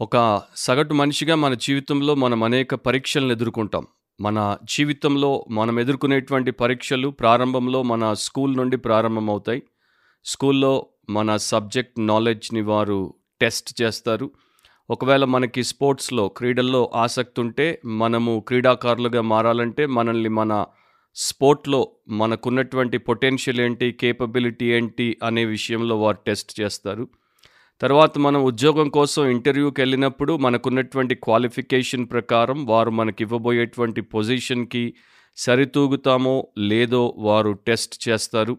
ఒక సగటు మనిషిగా మన జీవితంలో మనం అనేక పరీక్షలను ఎదుర్కొంటాం. మన జీవితంలో మనం ఎదుర్కొనేటువంటి పరీక్షలు ప్రారంభంలో మన స్కూల్ నుండి ప్రారంభమవుతాయి. స్కూల్లో మన సబ్జెక్ట్ నాలెడ్జ్‌ని వారు టెస్ట్ చేస్తారు. ఒకవేళ మనకి స్పోర్ట్స్‌లో, క్రీడల్లో ఆసక్తి ఉంటే, మనము క్రీడాకారులుగా మారాలంటే మనల్ని మన స్పోర్ట్‌లో మనకున్నటువంటి పొటెన్షియల్ ఏంటి, కేపబిలిటీ ఏంటి అనే విషయంలో వారు టెస్ట్ చేస్తారు. తర్వాత మనం ఉద్యోగం కోసం ఇంటర్వ్యూకి వెళ్ళినప్పుడు మనకున్నటువంటి క్వాలిఫికేషన్ ప్రకారం వారు మనకి ఇవ్వబోయేటువంటి పొజిషన్‌కి సరితూగుతామో లేదో వారు టెస్ట్ చేస్తారు.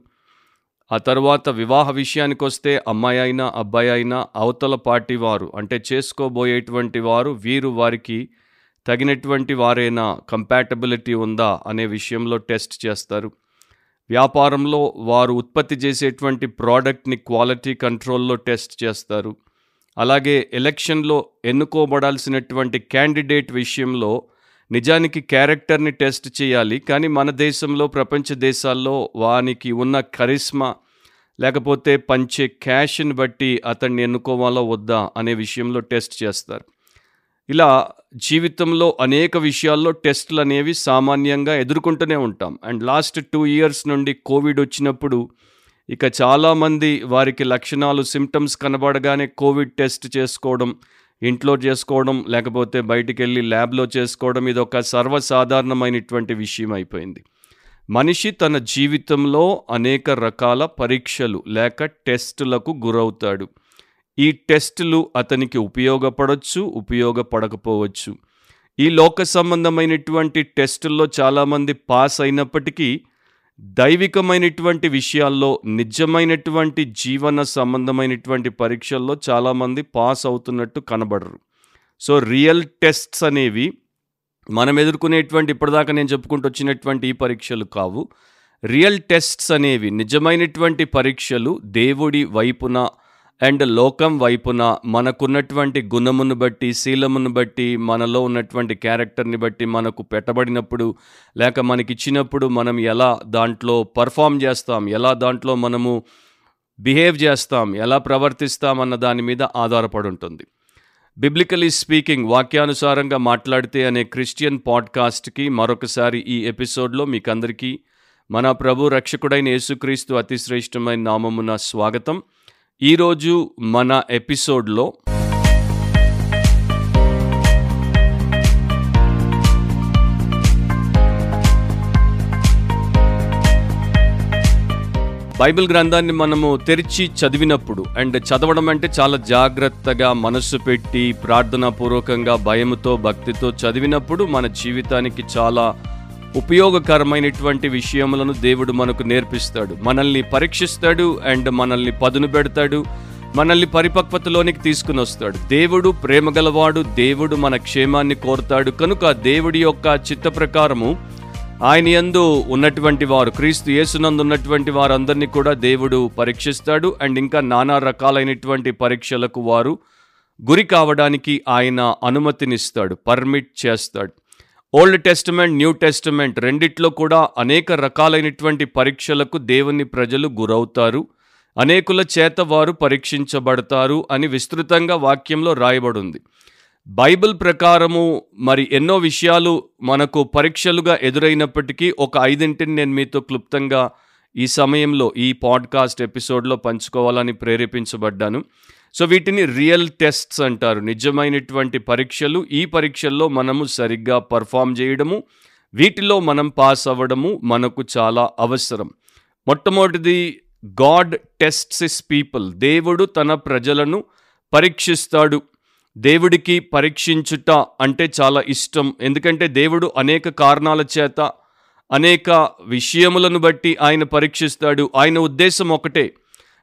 ఆ తర్వాత వివాహ విషయానికి వస్తే అమ్మాయి అయినా, అబ్బాయి అయినా అవతల పార్టీ వారు అంటే చేసుకోబోయేటువంటి వారు వీరు వారికి తగినటువంటి వారైనా కంపాటబిలిటీ ఉందా అనే విషయంలో టెస్ట్ చేస్తారు. వ్యాపారంలో వారు ఉత్పత్తి చేసేటువంటి ప్రోడక్ట్‌ని క్వాలిటీ కంట్రోల్‌లో టెస్ట్ చేస్తారు. అలాగే ఎలక్షన్‌లో ఎన్నుకోబడాల్సినటువంటి క్యాండిడేట్ విషయంలో నిజానికి క్యారెక్టర్‌ని టెస్ట్ చేయాలి. కానీ మన దేశంలో, ప్రపంచ దేశాల్లో వానికి ఉన్న కరిస్మా లేకపోతే పంచే క్యాష్‌ని బట్టి అతన్ని ఎన్నుకోవాలో వద్దా అనే విషయంలో టెస్ట్ చేస్తారు. ఇలా జీవితంలో అనేక విషయాల్లో టెస్ట్‌లనేవి సామాన్యంగా ఎదుర్కొంటూనే ఉంటాం. అండ్ లాస్ట్ టూ ఇయర్స్ నుండి కోవిడ్ వచ్చినప్పుడు ఇక చాలామంది వారికి లక్షణాలు, సిమ్టమ్స్ కనబడగానే కోవిడ్ టెస్ట్ చేసుకోవడం, ఇంట్లో చేసుకోవడం, లేకపోతే బయటికెళ్ళి ల్యాబ్‌లో చేసుకోవడం ఇదొక సర్వసాధారణమైనటువంటి విషయం అయిపోయింది. మనిషి తన జీవితంలో అనేక రకాల పరీక్షలు లేక టెస్టులకు గురవుతాడు. ఈ టెస్టులు అతనికి ఉపయోగపడవచ్చు ఉపయోగపడకపోవచ్చు. ఈ లోక సంబంధమైనటువంటి టెస్టుల్లో చాలామంది పాస్ అయినప్పటికీ, దైవికమైనటువంటి విషయాల్లో, నిజమైనటువంటి జీవన సంబంధమైనటువంటి పరీక్షల్లో చాలామంది పాస్ అవుతున్నట్టు కనబడరు. సో, రియల్ టెస్ట్స్ అనేవి మనం ఎదుర్కొనేటువంటి ఇప్పటిదాకా నేను చెప్పుకుంటూ వచ్చినటువంటి ఈ పరీక్షలు కావు. రియల్ టెస్ట్స్ అనేవి నిజమైనటువంటి పరీక్షలు దేవుడి వైపున అండ్ లోకం వైపున మనకున్నటువంటి గుణమును బట్టి, శీలమును బట్టి, మనలో ఉన్నటువంటి క్యారెక్టర్‌ని బట్టి మనకు పెట్టబడినప్పుడు, లేక మనకిచ్చినప్పుడు మనం ఎలా దాంట్లో పర్ఫామ్ చేస్తాం, ఎలా దాంట్లో మనము బిహేవ్ చేస్తాం, ఎలా ప్రవర్తిస్తాం అన్న దాని మీద ఆధారపడి ఉంటుంది. బిబ్లికలీ స్పీకింగ్ వాక్యానుసారంగా మాట్లాడితే అనే క్రిస్టియన్ పాడ్‌కాస్ట్‌కి మరొకసారి ఈ ఎపిసోడ్‌లో మీకందరికీ మన ప్రభు రక్షకుడైన యేసుక్రీస్తు అతి శ్రేష్టమైన నామమున స్వాగతం. ఈరోజు మన ఎపిసోడ్‌లో బైబిల్ గ్రంథాన్ని మనము తెరిచి చదివినప్పుడు అండ్ చదవడం అంటే చాలా జాగ్రత్తగా మనస్సు పెట్టి ప్రార్థనాపూర్వకంగా భయముతో, భక్తితో చదివినప్పుడు మన జీవితానికి చాలా ఉపయోగకరమైనటువంటి విషయములను దేవుడు మనకు నేర్పిస్తాడు. మనల్ని పరీక్షిస్తాడు అండ్ మనల్ని పదును పెడతాడు. మనల్ని పరిపక్వతలోనికి తీసుకుని వస్తాడు దేవుడు ప్రేమగలవాడు. దేవుడు మన క్షేమాన్ని కోరుతాడు. కనుక దేవుడి యొక్క చిత్త ప్రకారము ఆయన యందు ఉన్నటువంటి వారు క్రీస్తు యేసునందు ఉన్నటువంటి వారందరినీ కూడా దేవుడు పరీక్షిస్తాడు. అండ్ ఇంకా నానా రకాలైనటువంటి పరీక్షలకు వారు గురి కావడానికి ఆయన అనుమతినిస్తాడు. పర్మిట్ చేస్తాడు. ఓల్డ్ టెస్టిమెంట్ న్యూ టెస్టమెంట్ రెండిట్లో కూడా అనేక రకాలైనటువంటి పరీక్షలకు దేవుని ప్రజలు గురవుతారు. అనేకుల చేత వారు పరీక్షించబడతారు అని విస్తృతంగా వాక్యంలో రాయబడింది బైబిల్ ప్రకారము మరి ఎన్నో విషయాలు మనకు పరీక్షలుగా ఎదురైనప్పటికీ ఒక ఐదింటిని నేను మీతో క్లుప్తంగా ఈ సమయంలో ఈ పాడ్‌కాస్ట్ ఎపిసోడ్‌లో పంచుకోవాలని ప్రేరేపించబడ్డాను. సో, వీటిని రియల్ టెస్ట్స్ అంటారు. నిజమైనటువంటి పరీక్షలు. ఈ పరీక్షల్లో మనము సరిగ్గా పర్ఫామ్ చేయడము, వీటిలో మనం పాస్ అవ్వడము మనకు చాలా అవసరం. మొట్టమొదటిది గాడ్ టెస్ట్స్ ఇస్ పీపుల్. దేవుడు తన ప్రజలను పరీక్షిస్తాడు. దేవుడికి పరీక్షించుట అంటే చాలా ఇష్టం. ఎందుకంటే దేవుడు అనేక కారణాల చేత, అనేక విషయములను బట్టి ఆయన పరీక్షిస్తాడు. ఆయన ఉద్దేశం ఒకటే.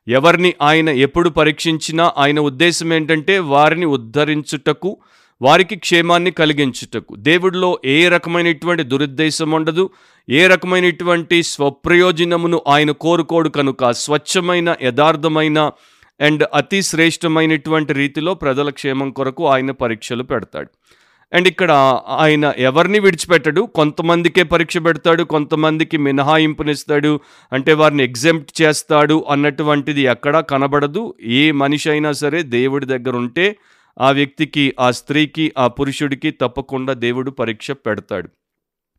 ఎవరిని ఆయన ఎప్పుడు పరీక్షించినా ఆయన ఉద్దేశం ఏంటంటే వారిని ఉద్ధరించుటకు, వారికి క్షేమాన్ని కలిగించుటకు. దేవుడిలో ఏ రకమైనటువంటి దురుద్దేశం ఉండదు. ఏ రకమైనటువంటి స్వప్రయోజనమును ఆయన కోరుకోడు కనుక స్వచ్ఛమైన, యథార్థమైన అండ్ అతి శ్రేష్టమైనటువంటి రీతిలో ప్రజల క్షేమం కొరకు ఆయన పరీక్షలు పెడతాడు. అండ్ ఇక్కడ ఆయన ఎవరిని విడిచిపెట్టడు. కొంతమందికే పరీక్ష పెడతాడు. కొంతమందికి మినహాయింపునిస్తాడు. అంటే వారిని ఎగ్జెంప్ట్ చేస్తాడు అన్నటువంటిది ఎక్కడా కనబడదు. ఏ మనిషి అయినా సరే దేవుడి దగ్గర ఉంటే ఆ వ్యక్తికి ఆ స్త్రీకి ఆ పురుషుడికి తప్పకుండా దేవుడు పరీక్ష పెడతాడు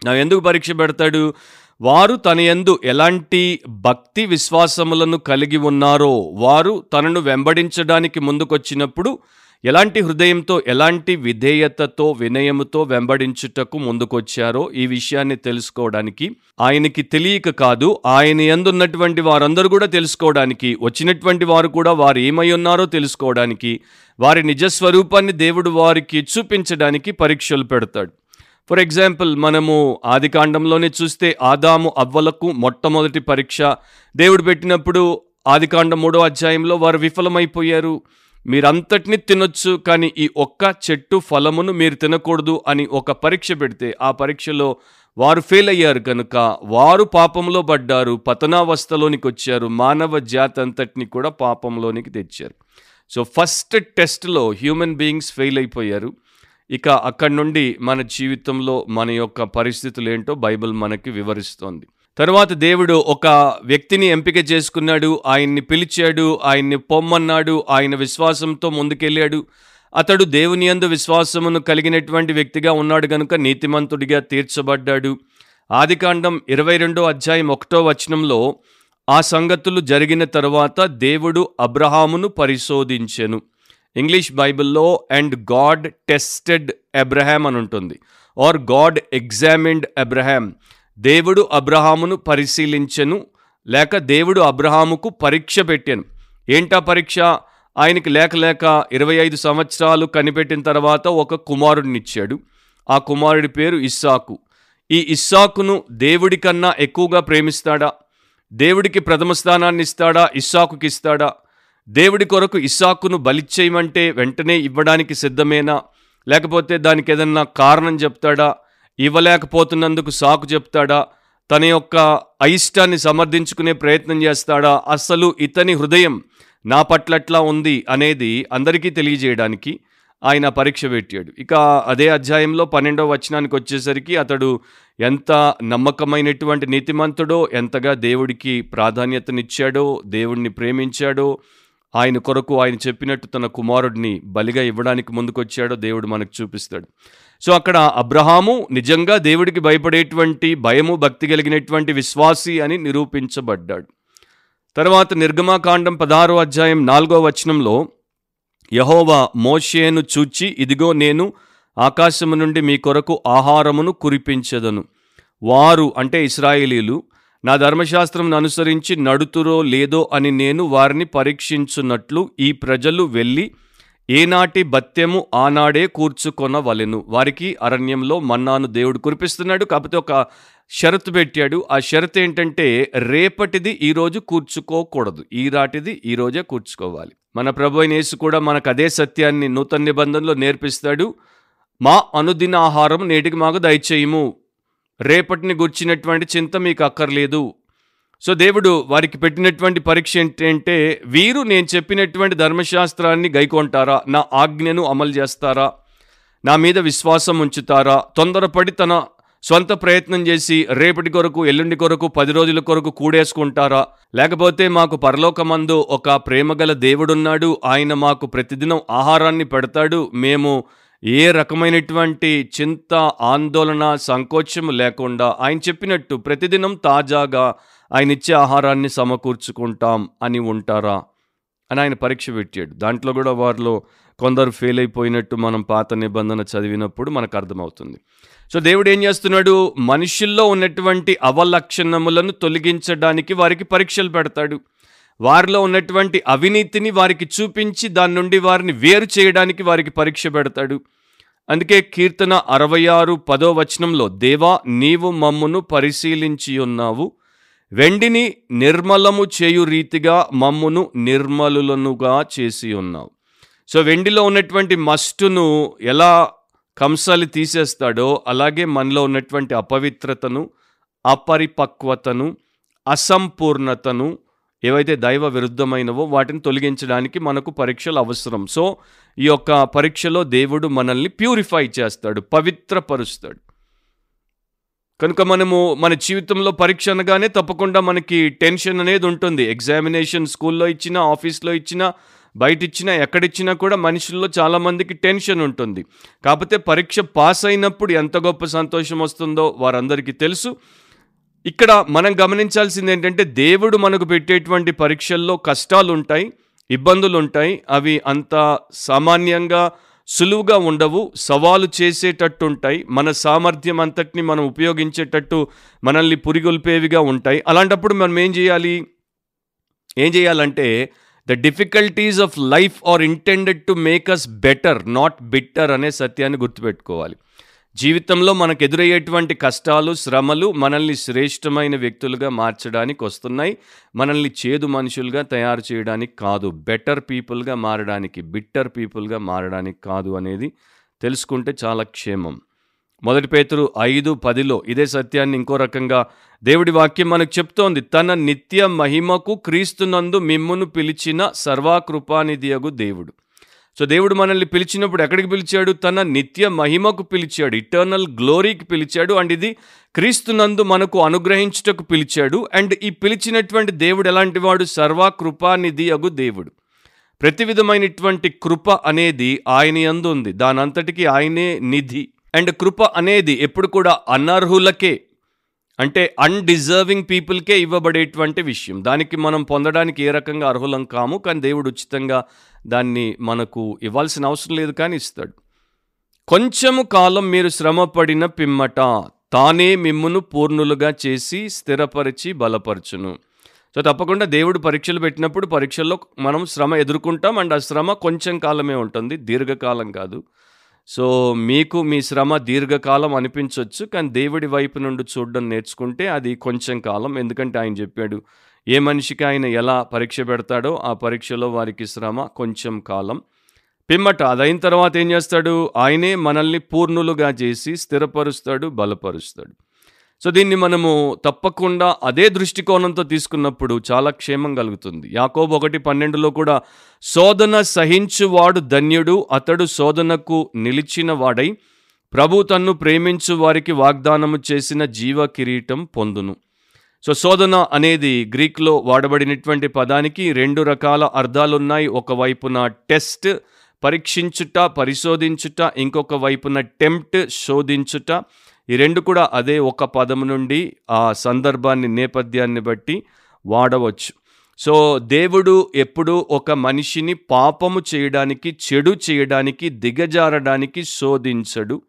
నా ఎందుకు పరీక్ష పెడతాడు వారు తన యందు ఎలాంటి భక్తి విశ్వాసములను కలిగి ఉన్నారో వారు తనను వెంబడించడానికి ముందుకొచ్చినప్పుడు ఎలాంటి హృదయంతో ఎలాంటి విధేయతతో వినయముతో వెంబడించుటకు ముందుకొచ్చారో ఈ విషయాన్ని తెలుసుకోవడానికి ఆయనకి తెలియక కాదు ఆయన ఎందున్నటువంటి వారందరూ కూడా తెలుసుకోవడానికి వచ్చినటువంటి వారు కూడా వారు ఏమై ఉన్నారో తెలుసుకోవడానికి వారి నిజస్వరూపాన్ని దేవుడు వారికి చూపించడానికి పరీక్షలు పెడతాడు. ఫర్ ఎగ్జాంపుల్ మనము ఆది కాండంలోనే చూస్తే ఆదాము అవ్వలకు మొట్టమొదటి పరీక్ష దేవుడు పెట్టినప్పుడు ఆది కాండం మూడో అధ్యాయంలో వారు విఫలమైపోయారు. మీరంతటిని తినొచ్చు కానీ ఈ ఒక్క చెట్టు ఫలమును మీరు తినకూడదు అని ఒక పరీక్ష పెడితే ఆ పరీక్షలో వారు ఫెయిల్ అయ్యారు కనుక వారు పాపంలో పడ్డారు పతనావస్థలోనికి వచ్చారు మానవ జాతి అంతటిని కూడా పాపంలోనికి తెచ్చారు. సో ఫస్ట్ టెస్ట్లో హ్యూమన్ బీయింగ్స్ ఫెయిల్ అయిపోయారు ఇక అక్కడి నుండి మన జీవితంలో మన యొక్క పరిస్థితులు ఏంటో బైబిల్ మనకి వివరిస్తోంది. తర్వాత దేవుడు ఒక వ్యక్తిని ఎంపిక చేసుకున్నాడు ఆయన్ని పిలిచాడు ఆయన్ని పొమ్మన్నాడు ఆయన విశ్వాసంతో ముందుకెళ్ళాడు. అతడు దేవుని యందు విశ్వాసమును కలిగినటువంటి వ్యక్తిగా ఉన్నాడు కనుక నీతిమంతుడిగా తీర్చబడ్డాడు. ఆదికాండం ఇరవై రెండో అధ్యాయం ఒకటో వచనంలో ఆ సంగతులు జరిగిన తరువాత దేవుడు అబ్రహామును పరిశోధించెను. ఇంగ్లీష్ బైబిల్లో అండ్ గాడ్ టెస్టెడ్ అబ్రహాం అని ఉంటుంది. ఆర్ గాడ్ ఎగ్జామిన్డ్ అబ్రహాం దేవుడు అబ్రహామును పరిశీలించెను లేక దేవుడు అబ్రహాముకు పరీక్ష పెట్టాను. ఏంటా పరీక్ష? ఆయనకి లేక లేక ఇరవై ఐదు సంవత్సరాలు కనిపెట్టిన తర్వాత ఒక కుమారుడినిచ్చాడు. ఆ కుమారుడి పేరు ఇస్సాకు. ఈ ఇస్సాకును దేవుడి కన్నా ఎక్కువగా ప్రేమిస్తాడా? దేవుడికి ప్రథమ స్థానాన్ని ఇస్తాడా? ఇస్సాకుకి ఇస్తాడా? దేవుడి కొరకు ఇస్సాకును బలిచ్చేయమంటే వెంటనే ఇవ్వడానికి సిద్ధమేనా? లేకపోతే దానికి ఏదన్నా కారణం చెప్తాడా? ఇవ్వలేకపోతున్నందుకు సాకు చెప్తాడా? తన యొక్క అయిష్టాన్ని సమర్థించుకునే ప్రయత్నం చేస్తాడా? అస్సలు ఇతని హృదయం నా పట్లట్లా ఉంది అనేది అందరికీ తెలియజేయడానికి ఆయన పరీక్ష పెట్టాడు. ఇక అదే అధ్యాయంలో పన్నెండవ వచనానికి వచ్చేసరికి అతడు ఎంత నమ్మకమైనటువంటి నీతిమంతుడో ఎంతగా దేవుడికి ప్రాధాన్యతనిచ్చాడో దేవుడిని ప్రేమించాడో ఆయన కొరకు ఆయన చెప్పినట్టు తన కుమారుడిని బలిగా ఇవ్వడానికి ముందుకొచ్చాడో దేవుడు మనకు చూపిస్తాడు. సో అక్కడ అబ్రహాము నిజంగా దేవుడికి భయపడేటువంటి భయము భక్తి కలిగినటువంటి విశ్వాసి అని నిరూపించబడ్డాడు. తర్వాత నిర్గమాకాండం పదహారో అధ్యాయం నాలుగో వచనంలో యహోవా మోషేను చూచి ఇదిగో నేను ఆకాశము నుండి మీ కొరకు ఆహారమును కురిపించదను. వారు అంటే ఇస్రాయేలీలు నా ధర్మశాస్త్రం అనుసరించి నడుతురో లేదో అని నేను వారిని పరీక్షించున్నట్లు ఈ ప్రజలు వెళ్ళి ఏనాటి బత్యము ఆనాడే కూర్చుకొనవలెను. వారికి అరణ్యంలో మన్నాను దేవుడు కురిపిస్తున్నాడు. కాకపోతే ఒక షరతు పెట్టాడు. ఆ షరతు ఏంటంటే రేపటిది ఈరోజు కూర్చుకోకూడదు. ఈరాటిది ఈరోజే కూర్చుకోవాలి. మన ప్రభు నేసు యేసు కూడా మనకు అదే సత్యాన్ని నూతన నిబంధనలో నేర్పిస్తాడు. మా అనుదిన ఆహారం నేటికి మాకు దయచేయము. రేపటిని గుర్చినటువంటి చింత మీకు అక్కర్లేదు. సో దేవుడు వారికి పెట్టినటువంటి పరీక్ష ఏంటంటే వీరు నేను చెప్పినటువంటి ధర్మశాస్త్రాన్ని గైకొంటారా? నా ఆజ్ఞను అమలు చేస్తారా? నా మీద విశ్వాసం ఉంచుతారా? తొందరపడి తన సొంత ప్రయత్నం చేసి రేపటి కొరకు ఎల్లుండి కొరకు పది రోజుల కొరకు కూడేసుకుంటారా? లేకపోతే మాకు పరలోకమందు ఒక ప్రేమగల దేవుడున్నాడు. ఆయన మాకు ప్రతిదినం ఆహారాన్ని పెడతాడు. మేము ఏ రకమైనటువంటి చింత ఆందోళన సంకోచము లేకుండా ఆయన చెప్పినట్టు ప్రతిదినం తాజాగా ఆయన ఇచ్చే ఆహారాన్ని సమకూర్చుకుంటాం అని ఉంటారా? అని ఆయన పరీక్ష పెట్టాడు. దాంట్లో కూడా వారిలో కొందరు ఫెయిల్ అయిపోయినట్టు మనం పాత నిబంధన చదివినప్పుడు మనకు అర్థమవుతుంది. సో దేవుడు ఏం చేస్తున్నాడు? మనుషుల్లో ఉన్నటువంటి అవలక్షణములను తొలగించడానికి వారికి పరీక్షలు పెడతాడు. వారిలో ఉన్నటువంటి అవినీతిని వారికి చూపించి దాని నుండి వారిని వేరు చేయడానికి వారికి పరీక్ష పెడతాడు. అందుకే కీర్తన అరవై ఆరు పదో వచనంలో దేవా నీవు మమ్మును పరిశీలించి ఉన్నావు. వెండిని నిర్మలము చేయు రీతిగా మమ్మును నిర్మలులనుగా చేసి ఉన్నావు. సో వెండిలో ఉన్నటువంటి మస్టును ఎలా కంసాలి తీసేస్తాడో అలాగే మనలో ఉన్నటువంటి అపవిత్రతను అపరిపక్వతను అసంపూర్ణతను ఏవైతే దైవ విరుద్ధమైనవో వాటిని తొలగించడానికి మనకు పరీక్షలు అవసరం. సో ఈ యొక్క పరీక్షలో దేవుడు మనల్ని ప్యూరిఫై చేస్తాడు పవిత్రపరుస్తాడు. కనుక మనము మన జీవితంలో పరీక్ష అనగానే తప్పకుండా మనకి టెన్షన్ అనేది ఉంటుంది. ఎగ్జామినేషన్ స్కూల్లో ఇచ్చినా ఆఫీస్లో ఇచ్చినా బయట ఇచ్చినా ఎక్కడిచ్చినా కూడా మనుషుల్లో చాలామందికి టెన్షన్ ఉంటుంది. కాకపోతే పరీక్ష పాస్ అయినప్పుడు ఎంత గొప్ప సంతోషం వస్తుందో వారందరికీ తెలుసు. ఇక్కడ మనం గమనించాల్సింది ఏంటంటే దేవుడు మనకు పెట్టేటువంటి పరీక్షల్లో కష్టాలు ఉంటాయి ఇబ్బందులు ఉంటాయి అవి అంత సామాన్యంగా సులువుగా ఉండవు సవాలు చేసేటట్టుంటాయి మన సామర్థ్యం అంతటిని మనం ఉపయోగించేటట్టు మనల్ని పురిగొల్పేవిగా ఉంటాయి. అలాంటప్పుడు మనం ఏం చేయాలి? ఏం చేయాలంటే the difficulties of life are intended to make us better not bitter అనే సత్యాన్ని గుర్తుపెట్టుకోవాలి. జీవితంలో మనకు ఎదురయ్యేటువంటి కష్టాలు శ్రమలు మనల్ని శ్రేష్టమైన వ్యక్తులుగా మార్చడానికి వస్తున్నాయి. మనల్ని చేదు మనుషులుగా తయారు చేయడానికి కాదు బెటర్ పీపుల్గా మారడానికి బిట్టర్ పీపుల్గా మారడానికి కాదు అనేది తెలుసుకుంటే చాలా క్షేమం. మొదటి పేతురు ఐదు పదిలో ఇదే సత్యాన్ని ఇంకో రకంగా దేవుడి వాక్యం మనకు చెప్తోంది. తన నిత్య మహిమకు క్రీస్తునందు మిమ్మును పిలిచిన సర్వాకృపానిధియగు దేవుడు. సో దేవుడు మనల్ని పిలిచినప్పుడు ఎక్కడికి పిలిచాడు? తన నిత్య మహిమకు పిలిచాడు ఇటర్నల్ గ్లోరీకి పిలిచాడు అండ్ ఇది క్రీస్తునందు మనకు అనుగ్రహించుటకు పిలిచాడు. అండ్ ఈ పిలిచినటువంటి దేవుడు ఎలాంటి వాడు? సర్వకృపానిధి అగు దేవుడు. ప్రతి విధమైనటువంటి కృప అనేది ఆయన యందు ఉంది. దానంతటికి ఆయనే నిధి. అండ్ కృప అనేది ఎప్పుడు కూడా అనర్హులకే అంటే అన్డిజర్వింగ్ పీపుల్కే ఇవ్వబడేటువంటి విషయం. దానికి మనం పొందడానికి ఏ రకంగా అర్హులం కాము కానీ దేవుడు ఉచితంగా దాన్ని మనకు ఇవ్వాల్సిన అవసరం లేదు కానీ ఇస్తాడు. కొంచెము కాలం మీరు శ్రమపడిన పిమ్మట తానే మిమ్మును పూర్ణులుగా చేసి స్థిరపరిచి బలపరచును. సో తప్పకుండా దేవుడు పరీక్షలు పెట్టినప్పుడు పరీక్షల్లో మనం శ్రమ ఎదుర్కొంటాం అండ్ ఆ శ్రమ కొంచెం కాలమే ఉంటుంది దీర్ఘకాలం కాదు. సో మీకు మీ శ్రమ దీర్ఘకాలం అనిపించవచ్చు కానీ దేవుడి వైపు నుండి చూడడం నేర్చుకుంటే అది కొంచెం కాలం ఎందుకంటే ఆయన చెప్పాడు ఏ మనిషికి ఆయన ఎలా పరీక్ష పెడతాడో ఆ పరీక్షలో వారికి శ్రమ కొంచెం కాలం. పిమ్మట అదైన తర్వాత ఏం చేస్తాడు? ఆయనే మనల్ని పూర్ణులుగా చేసి స్థిరపరుస్తాడు బలపరుస్తాడు. సో దీన్ని మనము తప్పకుండా అదే దృష్టికోణంతో తీసుకున్నప్పుడు చాలా క్షేమం కలుగుతుంది. యాకోబు ఒకటి పన్నెండులో కూడా శోధన సహించువాడు ధన్యుడు అతడు శోధనకు నిలిచిన వాడై ప్రభు తన్ను ప్రేమించు వారికి వాగ్దానము చేసిన జీవ కిరీటం పొందును. సో శోధన అనేది గ్రీక్లో వాడబడినటువంటి పదానికి రెండు రకాల అర్థాలున్నాయి. ఒకవైపున టెస్ట్ పరీక్షించుట పరిశోధించుట ఇంకొక వైపున టెంప్ట్ శోధించుట. ఈ రెండు కూడా అదే ఒక పదము నుండి ఆ సందర్భాన్ని నేపథ్యాన్ని బట్టి వాడవచ్చు. సో దేవుడు ఎప్పుడు ఒక మనిషిని పాపము చేయడానికి చెడు చేయడానికి దిగజారడానికి శోధించడు.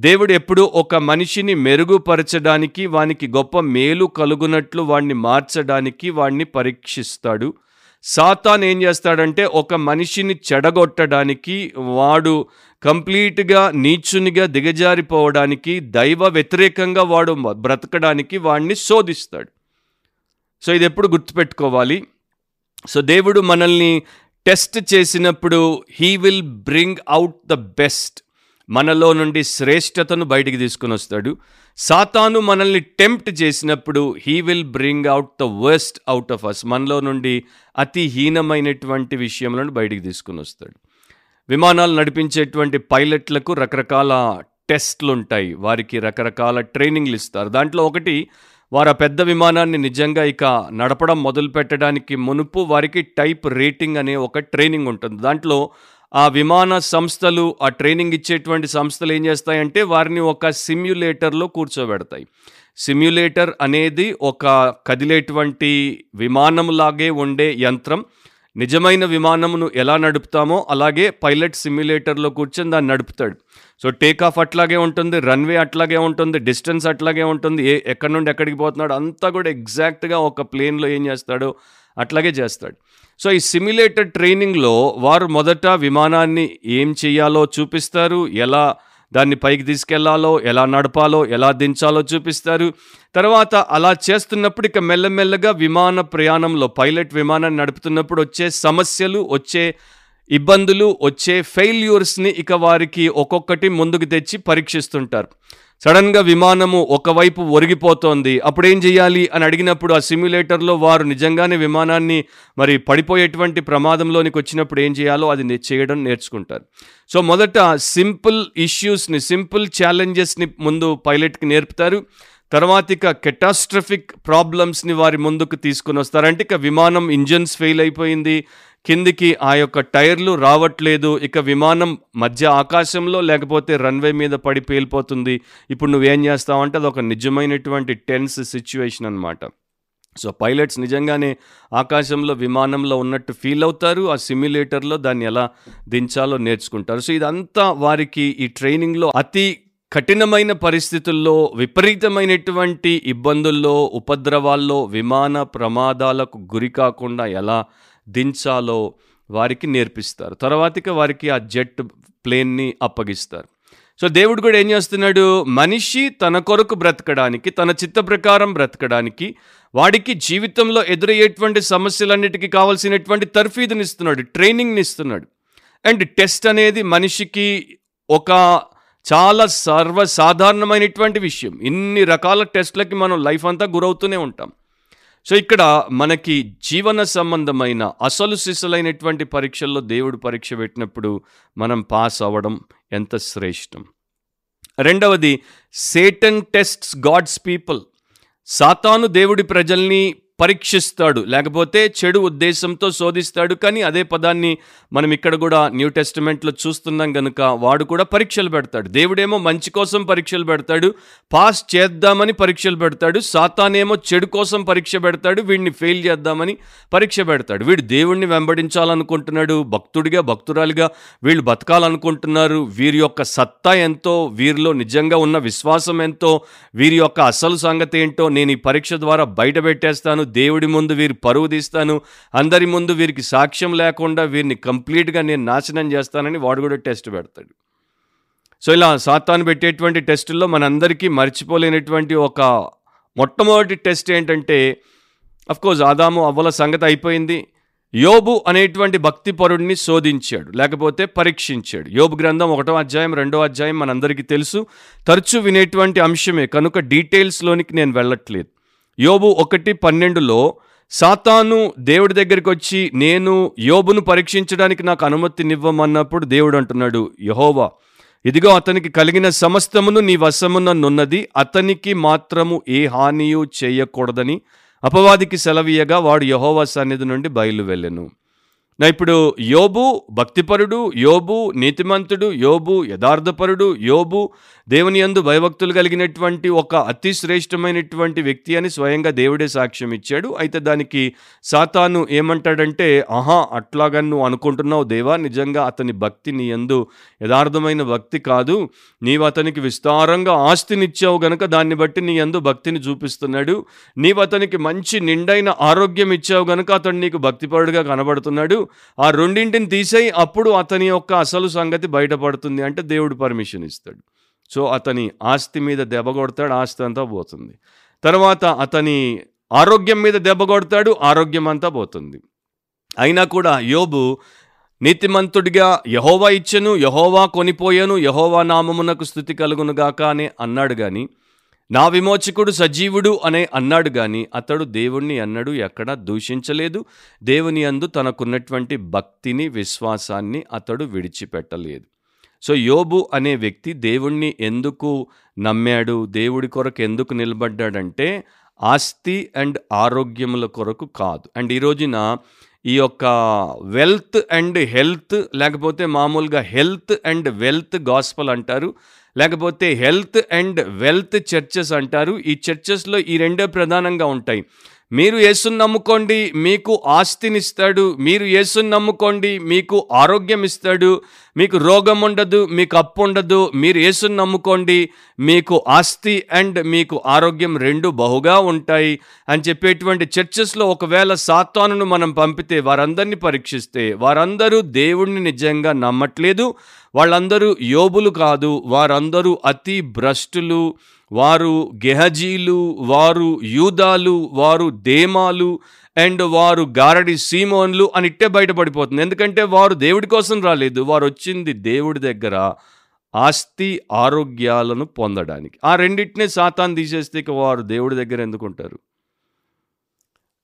దేవుడు ఎప్పుడు ఒక మనిషిని మెరుగుపరచడానికి వానికి గొప్ప మేలు కలుగునట్లు వాణ్ణి మార్చడానికి వాణ్ణి పరీక్షిస్తాడు. సాతాన్ ఏం చేస్తాడంటే ఒక మనిషిని చెడగొట్టడానికి వాడు కంప్లీట్గా నీచునిగా దిగజారిపోవడానికి దైవ వ్యతిరేకంగా వాడు బ్రతకడానికి వాడిని శోధిస్తాడు. సో ఇది ఎప్పుడు గుర్తుపెట్టుకోవాలి. సో దేవుడు మనల్ని టెస్ట్ చేసినప్పుడు he will bring out the best. మనలో నుండి శ్రేష్టతను బయటికి తీసుకుని వస్తాడు. సాతాను మనల్ని టెంప్ట్ చేసినప్పుడు he will bring out the worst out of us మనలో నుండి అతి హీనమైనటువంటి విషయములను బయటికి తీసుకుని వస్తాడు. విమానాలు నడిపించేటువంటి పైలట్లకు రకరకాల టెస్ట్లు ఉంటాయి. వారికి రకరకాల ట్రైనింగ్లు ఇస్తారు. దాంట్లో ఒకటి వారు ఆ పెద్ద విమానాన్ని నిజంగా ఇక నడపడం మొదలు పెట్టడానికి మునుపు వారికి టైప్ రేటింగ్ అనే ఒక ట్రైనింగ్ ఉంటుంది. దాంట్లో ఆ విమాన సంస్థలు ఆ ట్రైనింగ్ ఇచ్చేటువంటి సంస్థలు ఏం చేస్తాయంటే వారిని ఒక సిమ్యులేటర్లో కూర్చోబెడతాయి. సిమ్యులేటర్ అనేది ఒక కదిలేటువంటి విమానంలాగే ఉండే యంత్రం. నిజమైన విమానమును ఎలా నడుపుతామో అలాగే పైలట్ సిమ్యులేటర్లో కూర్చొని దాన్ని నడుపుతాడు. సో టేక్ ఆఫ్ అట్లాగే ఉంటుంది రన్వే అట్లాగే ఉంటుంది డిస్టెన్స్ అట్లాగే ఉంటుంది ఏ ఎక్కడి నుండి ఎక్కడికి పోతున్నాడు అంతా కూడా ఎగ్జాక్ట్గా ఒక ప్లేన్లో ఏం చేస్తాడో అట్లాగే చేస్తాడు. సో ఈ సిమ్యులేటెడ్ ట్రైనింగ్లో వారు మొదట విమానాన్ని ఏం చేయాలో చూపిస్తారు ఎలా దాన్ని పైకి తీసుకెళ్ళాలో ఎలా నడపాలో ఎలా దించాలో చూపిస్తారు. తర్వాత అలా చేస్తున్నప్పుడు ఇక మెల్లమెల్లగా విమాన ప్రయాణంలో పైలట్ విమానాన్ని నడుపుతున్నప్పుడు వచ్చే సమస్యలు వచ్చే ఇబ్బందులు వచ్చే ఫెయిల్యూర్స్ని ఇక వారికి ఒక్కొక్కటి ముందుకు తెచ్చి పరీక్షిస్తుంటారు. సడన్గా విమానము ఒకవైపు ఒరిగిపోతోంది. అప్పుడు ఏం చేయాలి? అని అడిగినప్పుడు ఆ సిమ్యులేటర్లో వారు నిజంగానే విమానాన్ని మరి పడిపోయేటువంటి ప్రమాదంలోనికి వచ్చినప్పుడు ఏం చేయాలో అది చేయడం నేర్చుకుంటారు. సో మొదట సింపుల్ ఇష్యూస్ని సింపుల్ ఛాలెంజెస్ని ముందు పైలట్కి నేర్పుతారు. తర్వాత ఇక కెటాస్ట్రఫిక్ ప్రాబ్లమ్స్ని వారి ముందుకు తీసుకుని వస్తారు అంటే ఇక విమానం ఇంజన్స్ ఫెయిల్ అయిపోయింది. కిందికి ఆ యొక్క టైర్లు రావట్లేదు. ఇక విమానం మధ్య ఆకాశంలో లేకపోతే రన్వే మీద పడి పేలిపోతుంది. ఇప్పుడు నువ్వేం చేస్తావంటే అది ఒక నిజమైనటువంటి టెన్స్ సిచ్యువేషన్ అనమాట సో పైలట్స్ నిజంగానే ఆకాశంలో విమానంలో ఉన్నట్టు ఫీల్ అవుతారు. ఆ సిమ్యులేటర్లో దాన్ని ఎలా దించాలో నేర్చుకుంటారు. సో ఇదంతా వారికి ఈ ట్రైనింగ్లో అతి కఠినమైన పరిస్థితుల్లో విపరీతమైనటువంటి ఇబ్బందుల్లో ఉపద్రవాల్లో విమాన ప్రమాదాలకు గురి కాకుండా ఎలా దించాలో వారికి నేర్పిస్తారు. తర్వాతకి వారికి ఆ జెట్ ప్లేన్ని అప్పగిస్తారు. సో దేవుడు కూడా ఏం చేస్తున్నాడు? మనిషి తన కొరకు బ్రతకడానికి తన చిత్త ప్రకారం బ్రతకడానికి వాడికి జీవితంలో ఎదురయ్యేటువంటి సమస్యలన్నిటికీ కావాల్సినటువంటి తర్ఫీదుని ఇస్తున్నాడు ట్రైనింగ్ని ఇస్తున్నాడు. అండ్ టెస్ట్ అనేది మనిషికి ఒక చాలా సర్వసాధారణమైనటువంటి విషయం. ఇన్ని రకాల టెస్ట్లకి మనం లైఫ్ అంతా గురవుతూనే ఉంటాం. సో ఇక్కడ మనకి జీవన సంబంధమైన అసలు సిసలైనటువంటి పరీక్షల్లో దేవుడు పరీక్ష పెట్టినప్పుడు మనం పాస్ అవ్వడం ఎంత శ్రేష్టం. రెండవది సేటన్ టెస్ట్స్ గాడ్స్ పీపుల్ సాతాను దేవుడి ప్రజల్ని పరీక్షిస్తాడు. లేకపోతే చెడు ఉద్దేశంతో శోధిస్తాడు. కానీ అదే పదాన్ని మనం ఇక్కడ కూడా న్యూ టెస్టిమెంట్లో చూస్తున్నాం కనుక వాడు కూడా పరీక్షలు పెడతాడు. దేవుడేమో మంచి కోసం పరీక్షలు పెడతాడు. పాస్ చేద్దామని పరీక్షలు పెడతాడు. సాతానేమో చెడు కోసం పరీక్ష పెడతాడు. వీడిని ఫెయిల్ చేద్దామని పరీక్ష పెడతాడు. వీడు దేవుణ్ణి వెంబడించాలనుకుంటున్నాడు. భక్తుడిగా భక్తురాలిగా వీళ్ళు బతకాలనుకుంటున్నారు. వీరి యొక్క సత్తా ఎంతో వీరిలో నిజంగా ఉన్న విశ్వాసం ఎంతో వీరి యొక్క అసలు సంగతి ఏంటో నేను ఈ పరీక్ష ద్వారా బయట పెట్టేస్తాను. దేవుడి ముందు వీరు పరువు తీస్తాను అందరి ముందు వీరికి సాక్ష్యం లేకుండా వీరిని కంప్లీట్గా నేను నాశనం చేస్తానని వాడు కూడా టెస్ట్ పెడతాడు. సో ఇలా సాతాను పెట్టేటువంటి టెస్టుల్లో మనందరికీ మర్చిపోలేనటువంటి ఒక మొట్టమొదటి టెస్ట్ ఏంటంటే కోర్స్ ఆదాము అవ్వల సంగతి అయిపోయింది. యోబు అనేటువంటి భక్తి పరుడిని శోధించాడు లేకపోతే పరీక్షించాడు. యోబు గ్రంథం ఒకటో అధ్యాయం రెండో అధ్యాయం మనందరికీ తెలుసు. తరచూ వినేటువంటి అంశమే కనుక డీటెయిల్స్లోనికి నేను వెళ్ళట్లేదు. యోబు ఒకటి పన్నెండులో సాతాను దేవుడి దగ్గరికి వచ్చి నేను యోబును పరీక్షించడానికి నాకు అనుమతినివ్వమన్నప్పుడు దేవుడు అంటున్నాడు యహోవా ఇదిగో అతనికి కలిగిన సమస్తమును నీ వశముననున్నది అతనికి మాత్రము ఏ హానియు చేయకూడదని అపవాదికి సెలవీయగా వాడు యహోవా సన్నిధి నుండి బయలు వెళ్ళెను నా ఇప్పుడు యోబు భక్తిపరుడు యోబు నీతిమంతుడు యోబు యథార్థపరుడు యోబు దేవుని యందు భయభక్తులు కలిగినటువంటి ఒక అతి శ్రేష్టమైనటువంటి వ్యక్తి అని స్వయంగా దేవుడే సాక్ష్యం ఇచ్చాడు. అయితే దానికి సాతాను ఏమంటాడంటే ఆహా అట్లాగా నువ్వు అనుకుంటున్నావు దేవా నిజంగా అతని భక్తి నీ యందు యథార్థమైన భక్తి కాదు. నీవు అతనికి విస్తారంగా ఆస్తినిచ్చావు గనక దాన్ని బట్టి నీ యందు భక్తిని చూపిస్తున్నాడు. నీవు అతనికి మంచి నిండైన ఆరోగ్యం ఇచ్చావు గనక అతడు నీకు భక్తిపరుడుగా కనబడుతున్నాడు. ఆ రెండింటిని తీసేయి అప్పుడు అతని యొక్క అసలు సంగతి బయటపడుతుంది అంటే దేవుడు పర్మిషన్ ఇస్తాడు. సో అతని ఆస్తి మీద దెబ్బ కొడతాడు ఆస్తి అంతా పోతుంది. తర్వాత అతని ఆరోగ్యం మీద దెబ్బ కొడతాడు ఆరోగ్యం అంతా పోతుంది. అయినా కూడా యోబు నీతిమంతుడిగా యహోవా ఇచ్చెను యహోవా కొనిపోయాను యహోవా నామమునకు స్థుతి కలుగునుగాక అని అన్నాడు కానీ నా విమోచకుడు సజీవుడు అనే అన్నాడు కానీ అతడు దేవుణ్ణి అన్నడు ఎక్కడా దూషించలేదు. దేవుని అందు తనకున్నటువంటి భక్తిని విశ్వాసాన్ని అతడు విడిచిపెట్టలేదు. సో యోబు అనే వ్యక్తి దేవుణ్ణి ఎందుకు నమ్మాడు? దేవుడి కొరకు ఎందుకు నిలబడ్డాడంటే ఆస్తి అండ్ ఆరోగ్యముల కొరకు కాదు. అండ్ ఈ రోజున ఈ యొక్క వెల్త్ అండ్ హెల్త్ లేకపోతే మామూలుగా హెల్త్ అండ్ వెల్త్ గాస్పల్ అంటారు. లేకపోతే హెల్త్ అండ్ వెల్త్ చర్చెస్ అంటారు. ఈ చర్చెస్లో ఈ రెండే ప్రధానంగా ఉంటాయి. మీరు యేసుని నమ్ముకోండి మీకు ఆస్తినిస్తాడు. మీరు యేసుని నమ్ముకోండి మీకు ఆరోగ్యం ఇస్తాడు మీకు రోగం ఉండదు మీకు అప్పు ఉండదు మీరు యేసుని నమ్ముకోండి మీకు ఆస్తి అండ్ మీకు ఆరోగ్యం రెండు బహుగా ఉంటాయి అని చెప్పేటువంటి చర్చెస్లో ఒకవేళ సాతానును మనం పంపితే వారందరినీ పరీక్షిస్తే వారందరూ దేవుణ్ణి నిజంగా నమ్మట్లేదు. వాళ్ళందరూ యోబులు కాదు వారందరూ అతి భ్రష్టులు. వారు గెహజీలు వారు యూదాలు వారు దేమాలు అండ్ వారు గారడి సీమోన్లు అని ఇట్టే బయటపడిపోతుంది. ఎందుకంటే వారు దేవుడి కోసం రాలేదు. వారు వచ్చింది దేవుడి దగ్గర ఆస్తి ఆరోగ్యాలను పొందడానికి. ఆ రెండింటినే సాతాన్ తీసేస్తే ఇక వారు దేవుడి దగ్గర ఎందుకుంటారు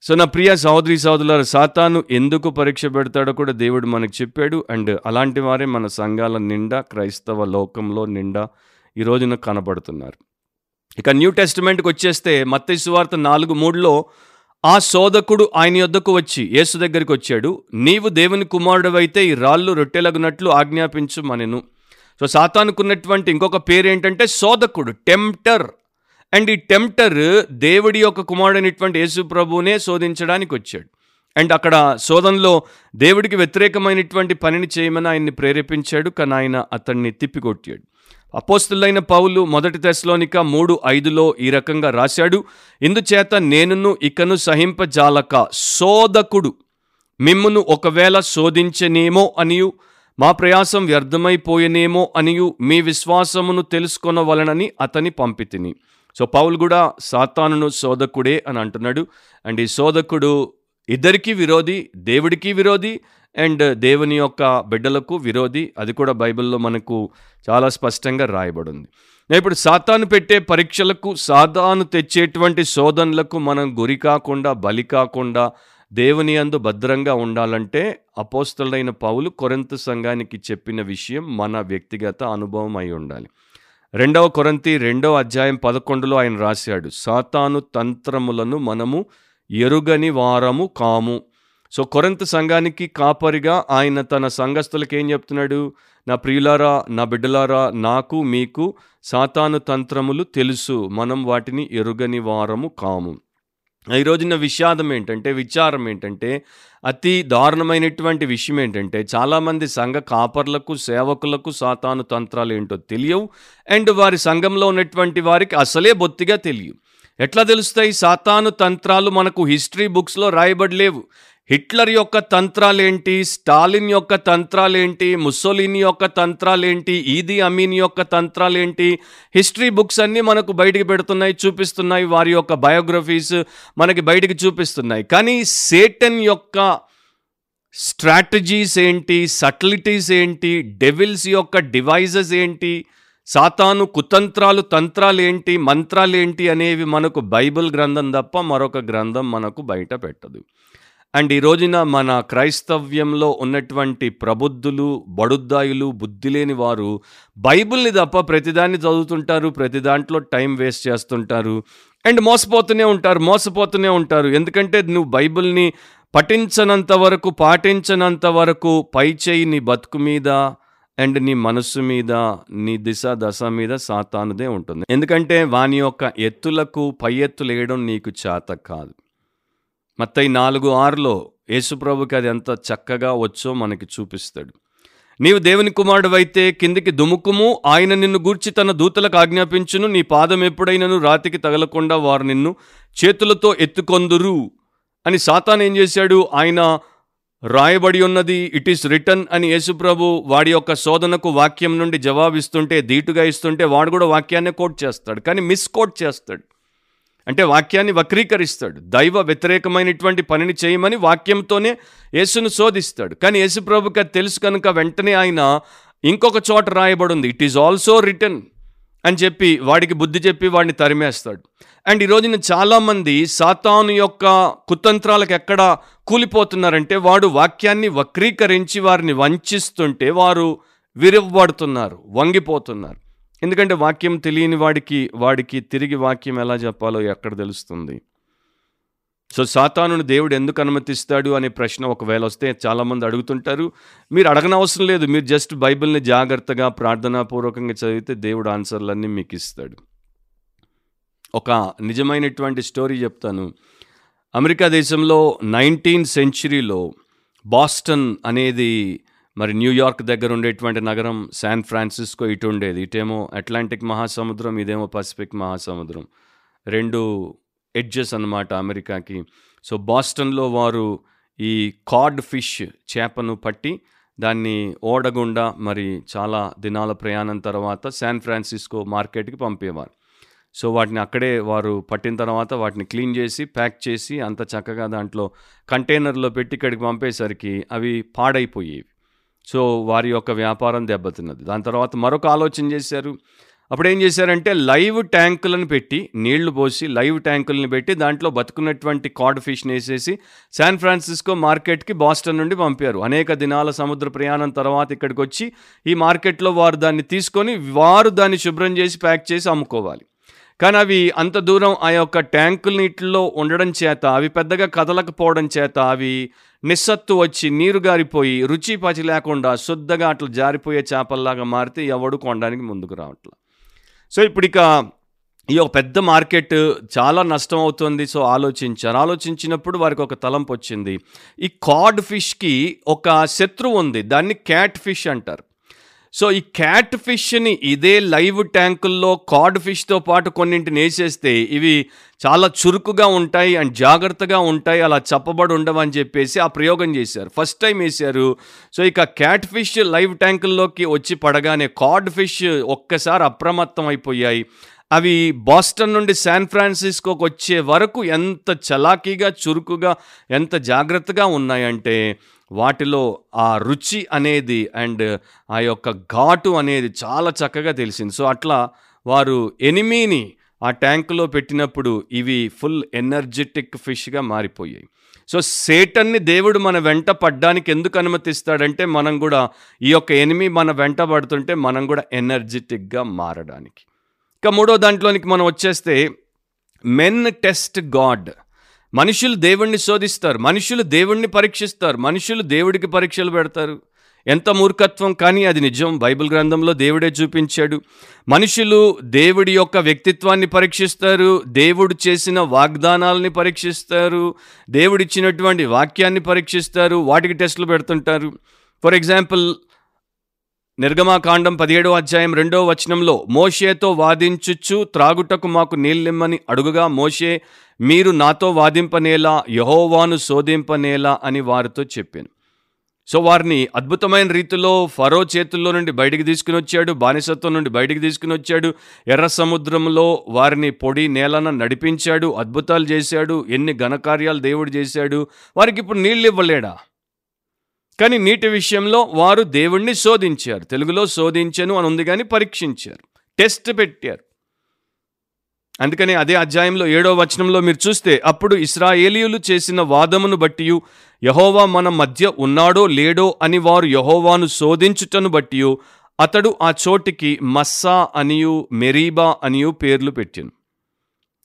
సో నా ప్రియ సహోదరి సహోదరుల సాతాను ఎందుకు పరీక్ష పెడతాడో కూడా దేవుడు మనకు చెప్పాడు. అండ్ అలాంటి వారే మన సంఘాల నిండా క్రైస్తవ లోకంలో నిండా ఈ రోజున కనబడుతున్నారు. ఇక న్యూ టెస్టిమెంట్కి వచ్చేస్తే మత్తయి సువార్త నాలుగు మూడులో ఆ శోధకుడు ఆయన యొద్దకు వచ్చి యేసు దగ్గరికి వచ్చాడు. నీవు దేవుని కుమారుడవైతే ఈ రాళ్ళు రొట్టెలగునట్లు ఆజ్ఞాపించు మనెను సో సాతానుకున్నటువంటి ఇంకొక పేరు ఏంటంటే శోధకుడు టెంప్టర్. అండ్ ఈ టెంప్టర్ దేవుడి యొక్క కుమారుడైనటువంటి యేసు ప్రభువునే శోధించడానికి వచ్చాడు. అండ్ అక్కడ శోధనలో దేవుడికి వ్యతిరేకమైనటువంటి పనిని చేయమని ఆయన్ని ప్రేరేపించాడు కానీ ఆయన అతన్ని తిప్పికొట్టాడు. అపోస్తులైన పౌలు మొదటి తెశలోనిక మూడు ఐదులో ఈ రకంగా రాశాడు ఇందుచేత నేనును ఇకను సహింపజాలక శోధకుడు. మిమ్మును ఒకవేళ శోధించనేమో అనియు మా ప్రయాసం వ్యర్థమైపోయనేమో అనియు మీ విశ్వాసమును తెలుసుకొనవలనని అతని పంపితిని. సో పౌలు కూడా సాతానును శోధకుడే అని అంటున్నాడు. అండ్ ఈ శోధకుడు ఇద్దరికీ విరోధి దేవుడికి విరోధి అండ్ దేవుని యొక్క బిడ్డలకు విరోధి అది కూడా బైబిల్లో మనకు చాలా స్పష్టంగా రాయబడింది. ఇప్పుడు సాతాను పెట్టే పరీక్షలకు సాతాను తెచ్చేటువంటి శోధనలకు మనం గురి కాకుండా బలి కాకుండా దేవుని అందు భద్రంగా ఉండాలంటే అపోస్తలైన పౌలు కొరంత సంఘానికి చెప్పిన విషయం మన వ్యక్తిగత అనుభవం అయి ఉండాలి. రెండవ కొరంతి రెండవ అధ్యాయం పదకొండులో ఆయన రాశాడు సాతాను తంత్రములను మనము ఎరుగని వారము కాము. సో కొరంత సంఘానికి కాపరిగా ఆయన తన సంఘస్థులకు ఏం చెప్తున్నాడు? నా ప్రియులారా నా బిడ్డలారా నాకు మీకు సాతాను తంత్రములు తెలుసు. మనం వాటిని ఎరుగని వారము కాము. ఈ రోజున విషాదం ఏంటంటే విచారం ఏంటంటే అతి దారుణమైనటువంటి విషయం ఏంటంటే చాలామంది సంఘ కాపర్లకు సేవకులకు సాతాను తంత్రాలు ఏంటో తెలియవు. అండ్ వారి సంఘంలో ఉన్నటువంటి వారికి అసలే బొత్తిగా తెలియవు. ఎట్లా తెలుస్తాయి? సాతాను తంత్రాలు మనకు హిస్టరీ బుక్స్లో రాయబడలేవు. హిట్లర్ యొక్క తంత్రాలేంటి? స్టాలిన్ యొక్క తంత్రాలేంటి? ముస్సోలిని యొక్క తంత్రాలేంటి? ఈది అమీన్ యొక్క తంత్రాలేంటి? హిస్టరీ బుక్స్ అన్నీ మనకు బయటికి పెడుతున్నాయి చూపిస్తున్నాయి వారి యొక్క బయోగ్రఫీస్ మనకి బయటికి చూపిస్తున్నాయి. కానీ సేటన్ యొక్క స్ట్రాటజీస్ ఏంటి? సటిలిటీస్ ఏంటి? డెవిల్స్ యొక్క డివైజెస్ ఏంటి? సాతాను కుతంత్రాలు తంత్రాలు ఏంటి మంత్రాలు ఏంటి అనేవి మనకు బైబిల్ గ్రంథం తప్ప మరొక గ్రంథం మనకు బయట పెట్టదు. అండ్ ఈ రోజున మన క్రైస్తవ్యంలో ఉన్నటువంటి ప్రబుద్ధులు బడుద్దాయులు బుద్ధి లేని వారు బైబిల్ని తప్ప ప్రతిదాన్ని చదువుతుంటారు ప్రతి దాంట్లో టైం వేస్ట్ చేస్తుంటారు. అండ్ మోసపోతూనే ఉంటారు మోసపోతూనే ఉంటారు. ఎందుకంటే నువ్వు బైబిల్ని పఠించనంత వరకు పాటించనంత వరకు పై చేయి నీ బతుకు మీద అండ్ నీ మనస్సు మీద నీ దిశ దశ మీద సాతానుదే ఉంటుంది. ఎందుకంటే వాని యొక్క ఎత్తులకు పై ఎత్తులు వేయడం నీకు చేత కాదు. మత్తయి నాలుగు ఆరులో యేసుప్రభుకి అది ఎంత చక్కగా వచ్చో మనకి చూపిస్తాడు. నీవు దేవుని కుమారుడవైతే కిందికి దుముకుము ఆయన నిన్ను గూర్చి తన దూతలకు ఆజ్ఞాపించును నీ పాదం ఎప్పుడైనను రాతికి తగలకుండా వారు నిన్ను చేతులతో ఎత్తుకొందురు అని సాతాన్ ఏం చేశాడు? ఆయన రాయబడి ఉన్నది ఇట్ ఈస్ రిటర్న్ అని యేసుప్రభు వాడి యొక్క శోధనకు వాక్యం నుండి జవాబిస్తుంటే ధీటుగా ఇస్తుంటే వాడు కూడా వాక్యాన్నే కోట్ చేస్తాడు. కానీ మిస్ కోట్ చేస్తాడు. అంటే వాక్యాన్ని వక్రీకరిస్తాడు. దైవ వ్యతిరేకమైనటువంటి పనిని చేయమని వాక్యంతోనే యేసును శోధిస్తాడు. కానీ యేసు ప్రభుకి అది తెలుసు కనుక వెంటనే ఆయన ఇంకొక చోట రాయబడింది. ఇట్ ఈజ్ ఆల్సో రిటర్న్ అని చెప్పి వాడికి బుద్ధి చెప్పి వాడిని తరిమేస్తాడు. అండ్ ఈ రోజున చాలామంది సాతాను యొక్క కుతంత్రాలకు ఎక్కడ కూలిపోతున్నారంటే వాడు వాక్యాన్ని వక్రీకరించి వారిని వంచిస్తుంటే వారు విరవబడుతున్నారు వంగిపోతున్నారు. ఎందుకంటే వాక్యం తెలియని వాడికి వాడికి తిరిగి వాక్యం ఎలా చెప్పాలో ఎక్కడ తెలుస్తుంది? సో సాతానును దేవుడు ఎందుకు అనుమతిస్తాడు అనే ప్రశ్న ఒకవేళ వస్తే చాలామంది అడుగుతుంటారు. మీరు అడగనవసరం లేదు. మీరు జస్ట్ బైబిల్ని జాగ్రత్తగా ప్రార్థనాపూర్వకంగా చదివితే దేవుడు ఆన్సర్లన్నీ మీకు ఇస్తాడు. ఒక నిజమైనటువంటి స్టోరీ చెప్తాను. అమెరికా దేశంలో నైన్టీన్ సెంచురీలో బాస్టన్ అనేది మరి న్యూయార్క్ దగ్గర ఉండేటువంటి నగరం శాన్ ఫ్రాన్సిస్కో ఇటు ఉండేది. ఇటేమో అట్లాంటిక్ మహాసముద్రం ఇదేమో పసిఫిక్ మహాసముద్రం. రెండు ఎడ్జెస్ అన్నమాట అమెరికాకి. సో బాస్టన్లో వారు ఈ కార్డ్ ఫిష్ చేపను పట్టి దాన్ని ఓడగుండా మరి చాలా దినాల ప్రయాణం తర్వాత శాన్ ఫ్రాన్సిస్కో మార్కెట్కి పంపేవారు. సో వాటిని అక్కడే వారు పట్టిన తర్వాత వాటిని క్లీన్ చేసి ప్యాక్ చేసి అంత చక్కగా దాంట్లో కంటైనర్లో పెట్టి ఇక్కడికి పంపేసరికి అవి పాడైపోయేవి. సో వారి యొక్క వ్యాపారం దెబ్బతిన్నది. దాని తర్వాత మరొక ఆలోచన చేశారు. అప్పుడు ఏం చేశారంటే లైవ్ ట్యాంకులను పెట్టి నీళ్ళు పోసి లైవ్ ట్యాంకులను పెట్టి దాంట్లో బతుకున్నటువంటి కాడ్ ఫిష్ని వేసేసి శాన్ ఫ్రాన్సిస్కో మార్కెట్కి బాస్టన్ నుండి పంపారు. అనేక దినాల సముద్ర ప్రయాణం తర్వాత ఇక్కడికి వచ్చి ఈ మార్కెట్లో వారు దాన్ని తీసుకొని వారు దాన్ని శుభ్రం చేసి ప్యాక్ చేసి అమ్ముకోవాలి. కానీ అవి అంత దూరం ఆ యొక్క ట్యాంకుల నీటిలో ఉండడం చేత అవి పెద్దగా కదలకపోవడం చేత అవి నిస్సత్తు వచ్చి నీరు గారిపోయి రుచి పచి లేకుండా శుద్ధగా అట్లా జారిపోయే చేపల్లాగా మారితే ఎవడు కొనడానికి ముందుకు రావట్లా. సో ఇప్పుడు ఇక ఈ ఒక పెద్ద మార్కెట్ చాలా నష్టం అవుతుంది. సో ఆలోచించారు. ఆలోచించినప్పుడు వారికి ఒక తలంపు వచ్చింది. ఈ కాడ్ ఫిష్కి ఒక శత్రువు ఉంది. దాన్ని క్యాట్ ఫిష్ అంటారు. సో ఈ క్యాట్ ఫిష్ని ఇదే లైవ్ ట్యాంకుల్లో కాడ్ ఫిష్తో పాటు కొన్నింటిని వేసేస్తే ఇవి చాలా చురుకుగా ఉంటాయి అండ్ జాగ్రత్తగా ఉంటాయి అలా చెప్పబడి ఉండవని చెప్పేసి ఆ ప్రయోగం చేశారు. ఫస్ట్ టైం వేశారు. సో ఇక క్యాట్ ఫిష్ లైవ్ ట్యాంకుల్లోకి వచ్చి పడగానే కాడ్ ఫిష్ ఒక్కసారి అప్రమత్తం అయిపోయాయి. అవి బాస్టన్ నుండి శాన్ ఫ్రాన్సిస్కోకి వచ్చే వరకు ఎంత చలాకీగా చురుకుగా ఎంత జాగ్రత్తగా ఉన్నాయంటే వాటిలో ఆ రుచి అనేది అండ్ ఆ యొక్క ఘాటు అనేది చాలా చక్కగా తెలిసింది. సో అట్లా వారు ఎనిమీని ఆ ట్యాంకులో పెట్టినప్పుడు ఇవి ఫుల్ ఎనర్జెటిక్ ఫిష్గా మారిపోయాయి. సో సేటన్ని దేవుడు మన వెంట పడ్డానికి ఎందుకు అనుమతిస్తాడంటే మనం కూడా ఈ యొక్క ఎనిమి మన వెంట పడుతుంటే మనం కూడా ఎనర్జెటిక్గా మారడానికి. ఇక మూడో దాంట్లోనికి మనం వచ్చేస్తే మెన్ టెస్ట్ గాడ్. మనుషులు దేవుణ్ణి శోధిస్తారు మనుషులు దేవుణ్ణి పరీక్షిస్తారు మనుషులు దేవుడికి పరీక్షలు పెడతారు. ఎంత మూర్ఖత్వం కానీ అది నిజం. బైబిల్ గ్రంథంలో దేవుడే చూపించాడు. మనుషులు దేవుడి యొక్క వ్యక్తిత్వాన్ని పరీక్షిస్తారు దేవుడు చేసిన వాగ్దానాలని పరీక్షిస్తారు దేవుడిచ్చినటువంటి వాక్యాన్ని పరీక్షిస్తారు వాటికి టెస్టులు పెడుతుంటారు. ఫర్ ఎగ్జాంపుల్ నిర్గమాకాండం పదిహేడో అధ్యాయం రెండో వచనంలో మోషేతో వాదించుచు త్రాగుటకు మాకు నీళ్ళిమ్మని అడుగుగా మోషే మీరు నాతో వాదింపనేలా యహోవాను శోధింపనేలా అని వారితో చెప్పాను. సో వారిని అద్భుతమైన రీతిలో ఫరో చేతుల్లో నుండి బయటికి తీసుకుని వచ్చాడు బానిసత్వం నుండి బయటికి తీసుకుని వచ్చాడు ఎర్ర సముద్రంలో వారిని పొడి నేలన నడిపించాడు అద్భుతాలు చేశాడు ఎన్ని ఘనకార్యాలు దేవుడు చేశాడు వారికి ఇప్పుడు నీళ్ళు ఇవ్వలేడా? కానీ నీటి విషయంలో వారు దేవుణ్ణి శోధించారు. తెలుగులో శోధించను అని ఉంది కానీ పరీక్షించారు. టెస్ట్ పెట్టారు. అందుకనే అదే అధ్యాయంలో ఏడో వచనంలో మీరు చూస్తే అప్పుడు ఇస్రాయేలీయులు చేసిన వాదమును బట్టి యహోవా మన మధ్య ఉన్నాడో లేడో అని వారు యహోవాను శోధించుటను బట్టి అతడు ఆ చోటికి మస్సా అనియు మెరీబా అనియు పేర్లు పెట్టాను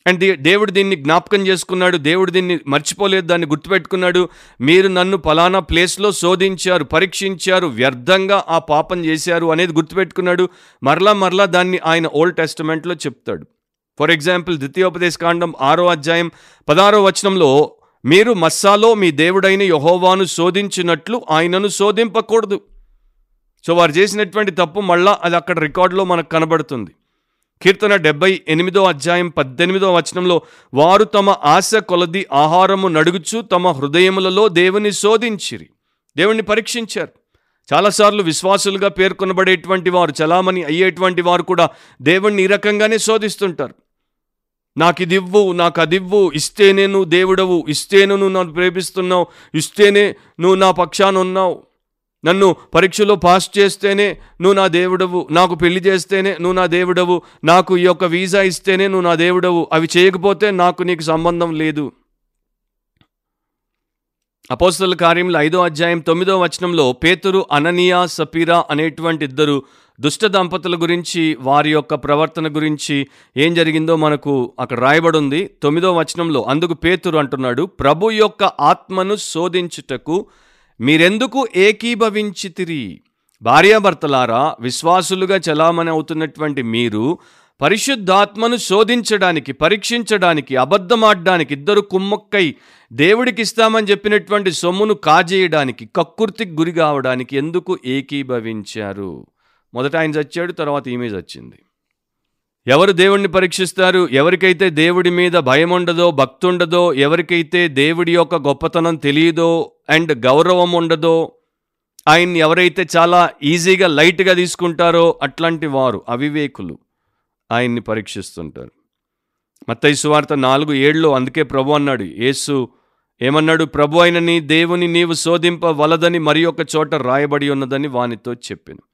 అండ్ దేవుడు దీన్ని జ్ఞాపకం చేసుకున్నాడు దేవుడు దీన్ని మర్చిపోలేదు దాన్ని గుర్తుపెట్టుకున్నాడు మీరు నన్ను పలానా ప్లేస్లో శోధించారు పరీక్షించారు వ్యర్థంగా ఆ పాపం చేశారు అనేది గుర్తుపెట్టుకున్నాడు మరలా మరలా దాన్ని ఆయన ఓల్డ్ టెస్టమెంట్లో చెప్తాడు. ఫర్ ఎగ్జాంపుల్ ద్వితీయోపదేశకాండం ఆరో అధ్యాయం పదారో వచనంలో మీరు మస్సాలో మీ దేవుడైన యహోవాను శోధించినట్లు ఆయనను శోధింపకూడదు. సో వారు చేసినటువంటి తప్పు మళ్ళా అది అక్కడ రికార్డులో మనకు కనబడుతుంది. కీర్తన డెబ్బై ఎనిమిదో అధ్యాయం పద్దెనిమిదో వచనంలో వారు తమ ఆశ కొలది ఆహారము నడుగుచు తమ హృదయములలో దేవుని శోధించిరి. దేవుణ్ణి పరీక్షించారు. చాలాసార్లు విశ్వాసులుగా పేర్కొనబడేటువంటి వారు చలామణి అయ్యేటువంటి వారు కూడా దేవుణ్ణి ఈ రకంగానే శోధిస్తుంటారు. నాకు ఇది ఇవ్వు నాకు అది ఇవ్వు ఇస్తేనే నువ్వు దేవుడవు ఇస్తేనే నువ్వు నన్ను ప్రేమిస్తున్నావు ఇస్తేనే నువ్వు నా పక్షాన ఉన్నావు. నన్ను పరీక్షలో పాస్ చేస్తేనే నువ్వు నా దేవుడవు నాకు పెళ్ళి చేస్తేనే నువ్వు నా దేవుడవు నాకు ఈ యొక్క వీసా ఇస్తేనే నువ్వు నా దేవుడవు అవి చేయకపోతే నాకు నీకు సంబంధం లేదు. అపోస్తల కార్యంలో ఐదో అధ్యాయం తొమ్మిదో వచనంలో పేతురు అననియా సపీరా అనేటువంటి ఇద్దరు దుష్ట దంపతుల గురించి వారి యొక్క ప్రవర్తన గురించి ఏం జరిగిందో మనకు అక్కడ రాయబడి ఉంది తొమ్మిదో వచనంలో అందుకు పేతురు అంటున్నాడు ప్రభు యొక్క ఆత్మను శోధించుటకు మీరెందుకు ఏకీభవించితిరి? భార్యాభర్తలారా విశ్వాసులుగా చలామణి అవుతున్నటువంటి మీరు పరిశుద్ధాత్మను శోధించడానికి పరీక్షించడానికి అబద్ధమాడడానికి ఇద్దరు కుమ్మక్కై దేవుడికి ఇస్తామని చెప్పినటువంటి సొమ్మును కాజేయడానికి కక్కుర్తికి గురి కావడానికి ఎందుకు ఏకీభవించారు? మొదట ఆయన చచ్చాడు తర్వాత ఈమె చచ్చింది. ఎవరు దేవుణ్ణి పరీక్షిస్తారు? ఎవరికైతే దేవుడి మీద భయం ఉండదో భక్తుండదో ఎవరికైతే దేవుడి యొక్క గొప్పతనం తెలియదో అండ్ గౌరవం ఉండదో ఆయన్ని ఎవరైతే చాలా ఈజీగా లైట్గా తీసుకుంటారో అట్లాంటి వారు అవివేకులు ఆయన్ని పరీక్షిస్తుంటారు. మత్తయి సువార్త నాలుగు ఏళ్ళు అందుకే ప్రభు అన్నాడు యేసు ఏమన్నాడు? ప్రభు అయినని దేవుని నీవు శోధింపవలదని మరి ఒక చోట రాయబడి ఉన్నదని వానితో చెప్పాను.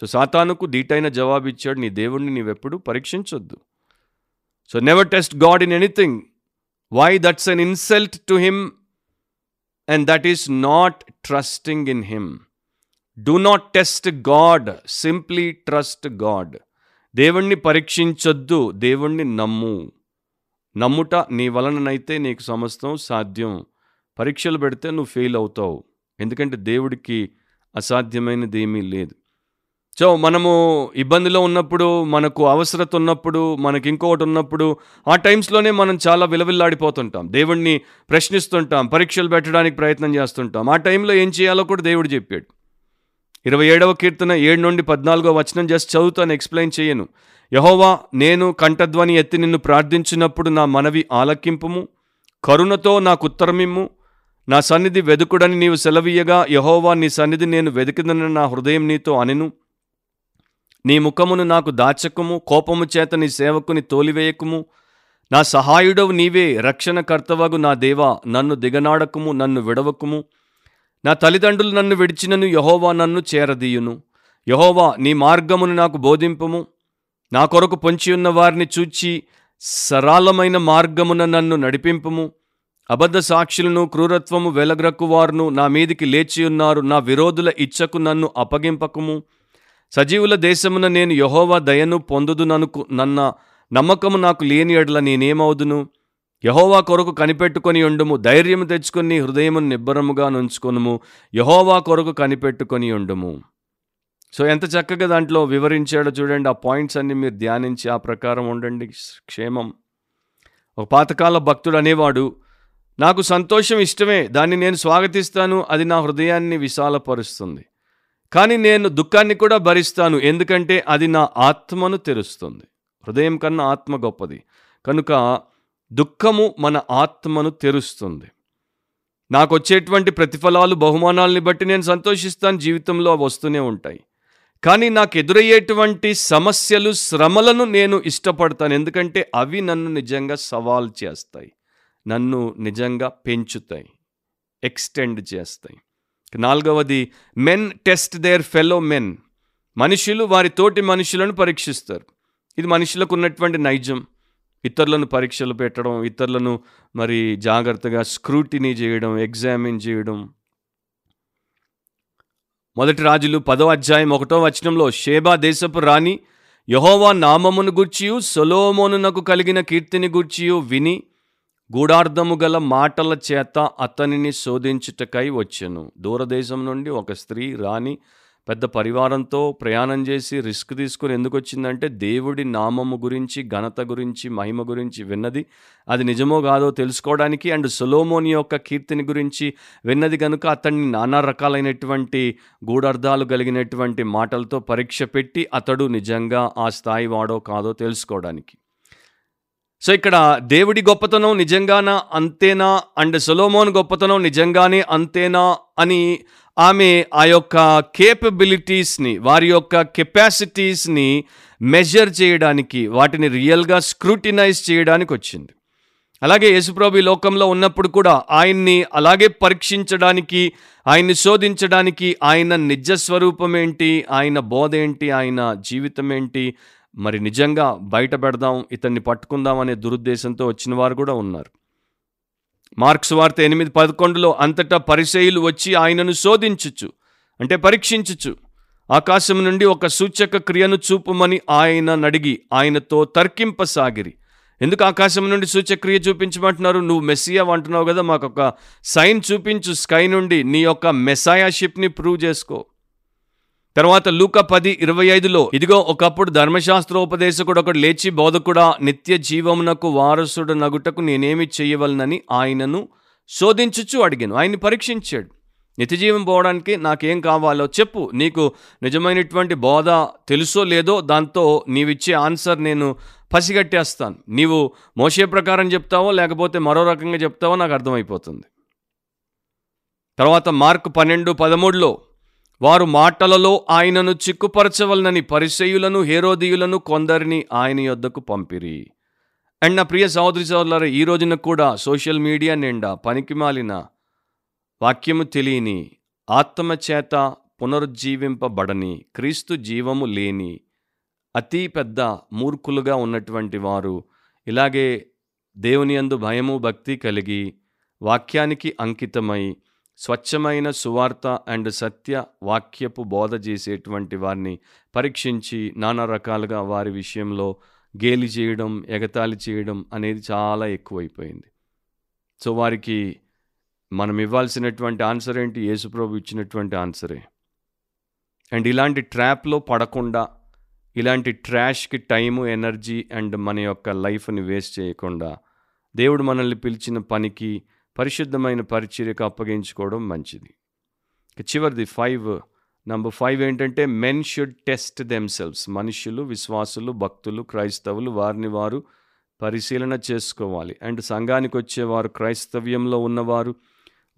సో సాతానుకు దీటైన జవాబు ఇచ్చాడు నీ దేవుణ్ణి నీవెప్పుడు పరీక్షించొద్దు. So never test God in anything why that's an insult to him and that is not trusting in him do not test God simply trust God దేవుణ్ణి పరీక్షించొద్దు. దేవుణ్ణి నమ్ము. నమ్ముట నీ వలననైతే నీకు సమస్తం సాధ్యం. పరీక్షలు పెడితే నువ్వు ఫెయిల్ అవుతావు. ఎందుకంటే దేవుడికి అసాధ్యమైనది ఏమీ లేదు. సో మనము ఇబ్బందిలో ఉన్నప్పుడు మనకు అవసరత ఉన్నప్పుడు మనకి ఇంకొకటి ఉన్నప్పుడు ఆ టైమ్స్లోనే మనం చాలా విలవిల్లాడిపోతుంటాం. దేవుణ్ణి ప్రశ్నిస్తుంటాం పరీక్షలు పెట్టడానికి ప్రయత్నం చేస్తుంటాం. ఆ టైంలో ఏం చేయాలో కూడా దేవుడు చెప్పాడు. ఇరవై ఏడవ కీర్తన ఏడు నుండి పద్నాలుగో వచనం జస్ట్ చదువుతాను ఎక్స్ప్లెయిన్ చేయను. యహోవా నేను కంఠధ్వని ఎత్తి నిన్ను ప్రార్థించినప్పుడు నా మనవి ఆలకింపుము. కరుణతో నాకు ఉత్తరమిమ్ము. నా సన్నిధి వెదుకుడని నీవు సెలవీయగా యహోవా నీ సన్నిధి నేను వెతికిదనని నా హృదయం నీతో అనెను. నీ ముఖమును నాకు దాచకుము కోపము చేత నీ సేవకుని తోలివేయకుము. నా సహాయుడవు నీవే రక్షణకర్తవగు నా దేవా నన్ను దిగనాడకుము నన్ను విడవకుము. నా తల్లిదండ్రులు నన్ను విడిచినను యహోవా నన్ను చేరదీయును. యహోవా నీ మార్గమును నాకు బోధింపుము. నా కొరకు పొంచి ఉన్న వారిని చూచి సరళమైన మార్గమున నన్ను నడిపింపుము. అబద్ధ సాక్షులను క్రూరత్వము వెలగ్రక్కువారును నా మీదికి లేచి ఉన్నారు. నా విరోధుల ఇచ్చకు నన్ను అప్పగింపకము. సజీవుల దేశమున నేను యహోవా దయను పొందుదుననుకు నన్న నమ్మకము నాకు లేని ఎడల నేనేమవుదును? యహోవా కొరకు కనిపెట్టుకొని ఉండుము ధైర్యము తెచ్చుకొని నీ హృదయమును నిబ్బరముగా నుంచుకొనుము యహోవా కొరకు కనిపెట్టుకొని ఉండుము. సో ఎంత చక్కగా దాంట్లో వివరించాడో చూడండి ఆ పాయింట్స్ అన్ని మీరు ధ్యానించి ఆ ప్రకారం ఉండండి క్షేమం. ఒక పాతకాల భక్తుడు అనేవాడు నాకు సంతోషం ఇష్టమే దాన్ని నేను స్వాగతిస్తాను అది నా హృదయాన్ని విశాలపరుస్తుంది. కానీ నేను దుఃఖాన్ని కూడా భరిస్తాను ఎందుకంటే అది నా ఆత్మను తెరుస్తుంది. హృదయం కన్నా ఆత్మ గొప్పది. కనుక దుఃఖము మన ఆత్మను తెరుస్తుంది. నాకు వచ్చేటువంటి ప్రతిఫలాలు బహుమానాలని బట్టి నేను సంతోషిస్తాను జీవితంలో అవి వస్తూనే ఉంటాయి. కానీ నాకు ఎదురయ్యేటువంటి సమస్యలు శ్రమలను నేను ఇష్టపడతాను ఎందుకంటే అవి నన్ను నిజంగా సవాల్ చేస్తాయి. నన్ను నిజంగా పెంచుతాయి. ఎక్స్టెండ్ చేస్తాయి. నాలుగవది men test their fellow men మనుషులు వారి తోటి మనుషులను పరీక్షిస్తారు. ఇది మనుషులకు ఉన్నటువంటి నైజం. ఇతరులను పరీక్షలు పెట్టడం ఇతరులను మరి జాగ్రత్తగా స్క్రూటినీ చేయడం ఎగ్జామిన్ చేయడం. మొదటి రాజులు పదో అధ్యాయం ఒకటో వచనంలో షేబా దేశపు రాణి యహోవా నామమును గూర్చియు సొలోమోనునకు కలిగిన కీర్తిని గూర్చియు విని గూఢార్థము గల మాటల చేత అతనిని శోధించుటకై వచ్చెను. దూరదేశం నుండి ఒక స్త్రీ రాణి పెద్ద పరివారంతో ప్రయాణం చేసి రిస్క్ తీసుకుని ఎందుకు వచ్చిందంటే దేవుడి నామము గురించి ఘనత గురించి మహిమ గురించి విన్నది. అది నిజమో కాదో తెలుసుకోవడానికి అండ్ సొలోమోని యొక్క కీర్తిని గురించి విన్నది కనుక అతన్ని నానా రకాలైనటువంటి గూఢార్థాలు కలిగినటువంటి మాటలతో పరీక్ష పెట్టి అతడు నిజంగా ఆ స్థాయి వాడో కాదో తెలుసుకోవడానికి. సో ఇక్కడ దేవుడి గొప్పతనం నిజంగానా అంతేనా? అండ్ సొలోమోన్ గొప్పతనం నిజంగానే అంతేనా? అని ఆమె ఆ యొక్క కేపబిలిటీస్ని వారి యొక్క కెపాసిటీస్ని మెజర్ చేయడానికి వాటిని రియల్గా స్క్రూటినైజ్ చేయడానికి వచ్చింది. అలాగే యేసుప్రభు లోకంలో ఉన్నప్పుడు కూడా ఆయన్ని అలాగే పరీక్షించడానికి ఆయన్ని శోధించడానికి ఆయన నిజ స్వరూపం ఏంటి ఆయన బోధ ఏంటి? ఆయన జీవితం ఏంటి? మరి నిజంగా బయట పెడదాం ఇతన్ని పట్టుకుందాం అనే దురుద్దేశంతో వచ్చిన వారు కూడా ఉన్నారు. మార్క్స్ వార్త ఎనిమిది పదకొండులో అంతటా పరిచయులు వచ్చి ఆయనను శోధించుచు అంటే పరీక్షించుచు ఆకాశం నుండి ఒక సూచక క్రియను చూపుమని ఆయన నడిగి ఆయనతో తర్కింపసాగిరి. ఎందుకు ఆకాశం నుండి సూచక్రియ చూపించమంటున్నారు? నువ్వు మెస్సియా అంటున్నావు కదా మాకు ఒక సైన్ చూపించు స్కై నుండి నీ యొక్క మెసాయాషిప్ని ప్రూవ్ చేసుకో. తర్వాత లూక పది ఇరవై ఐదులో ఇదిగో ఒకప్పుడు ధర్మశాస్త్రోపదేశకుడు ఒకడు లేచి బోధకుడా నిత్య జీవమునకు వారసుడు నగుటకు నేనేమి చేయవలనని ఆయనను శోధించుచు అడిగాను. ఆయన్ని పరీక్షించాడు. నిత్యజీవం పోవడానికి నాకేం కావాలో చెప్పు. నీకు నిజమైనటువంటి బోధ తెలుసో లేదో దాంతో నీవిచ్చే ఆన్సర్ నేను పసిగట్టేస్తాను. నీవు మోసే ప్రకారం చెప్తావో లేకపోతే మరో రకంగా చెప్తావో నాకు అర్థమైపోతుంది. తర్వాత మార్క్ పన్నెండు పదమూడులో వారు మాటలలో ఆయనను చిక్కుపరచవలనని పరిచయులను హేరోదీయులను కొందరిని ఆయన యొద్దకు పంపిరి. అండ్ నా ప్రియ సహోదరి సహోదరులారా ఈ రోజున కూడా సోషల్ మీడియా నిండా పనికిమాలిన వాక్యము తెలియని ఆత్మచేత పునరుజ్జీవింపబడని క్రీస్తు జీవము లేని అతి పెద్ద మూర్ఖులుగా ఉన్నటువంటి వారు ఇలాగే దేవుని యందు భయము భక్తి కలిగి వాక్యానికి అంకితమై స్వచ్ఛమైన సువార్త అండ్ సత్య వాక్యపు బోధ చేసేటువంటి వారిని పరీక్షించి నానా రకాలుగా వారి విషయంలో గేలి చేయడం ఎగతాళి చేయడం అనేది చాలా ఎక్కువైపోయింది. సో వారికి మనం ఇవ్వాల్సినటువంటి ఆన్సర్ ఏంటి? యేసుప్రభు ఇచ్చినటువంటి ఆన్సరే. అండ్ ఇలాంటి ట్రాప్లో పడకుండా ఇలాంటి ట్రాష్కి టైము ఎనర్జీ అండ్ మన యొక్క లైఫ్ని వేస్ట్ చేయకుండా దేవుడు మనల్ని పిలిచిన పనికి పరిశుద్ధమైన పరిచర్యకు అప్పగించుకోవడం మంచిది. చివరిది ఫైవ్ నంబర్ ఫైవ్ ఏంటంటే మెన్ షుడ్ టెస్ట్ దెమ్సెల్వ్స్ మనుషులు విశ్వాసులు భక్తులు క్రైస్తవులు వారిని వారు పరిశీలన చేసుకోవాలి. అండ్ సంఘానికి వచ్చేవారు క్రైస్తవ్యంలో ఉన్నవారు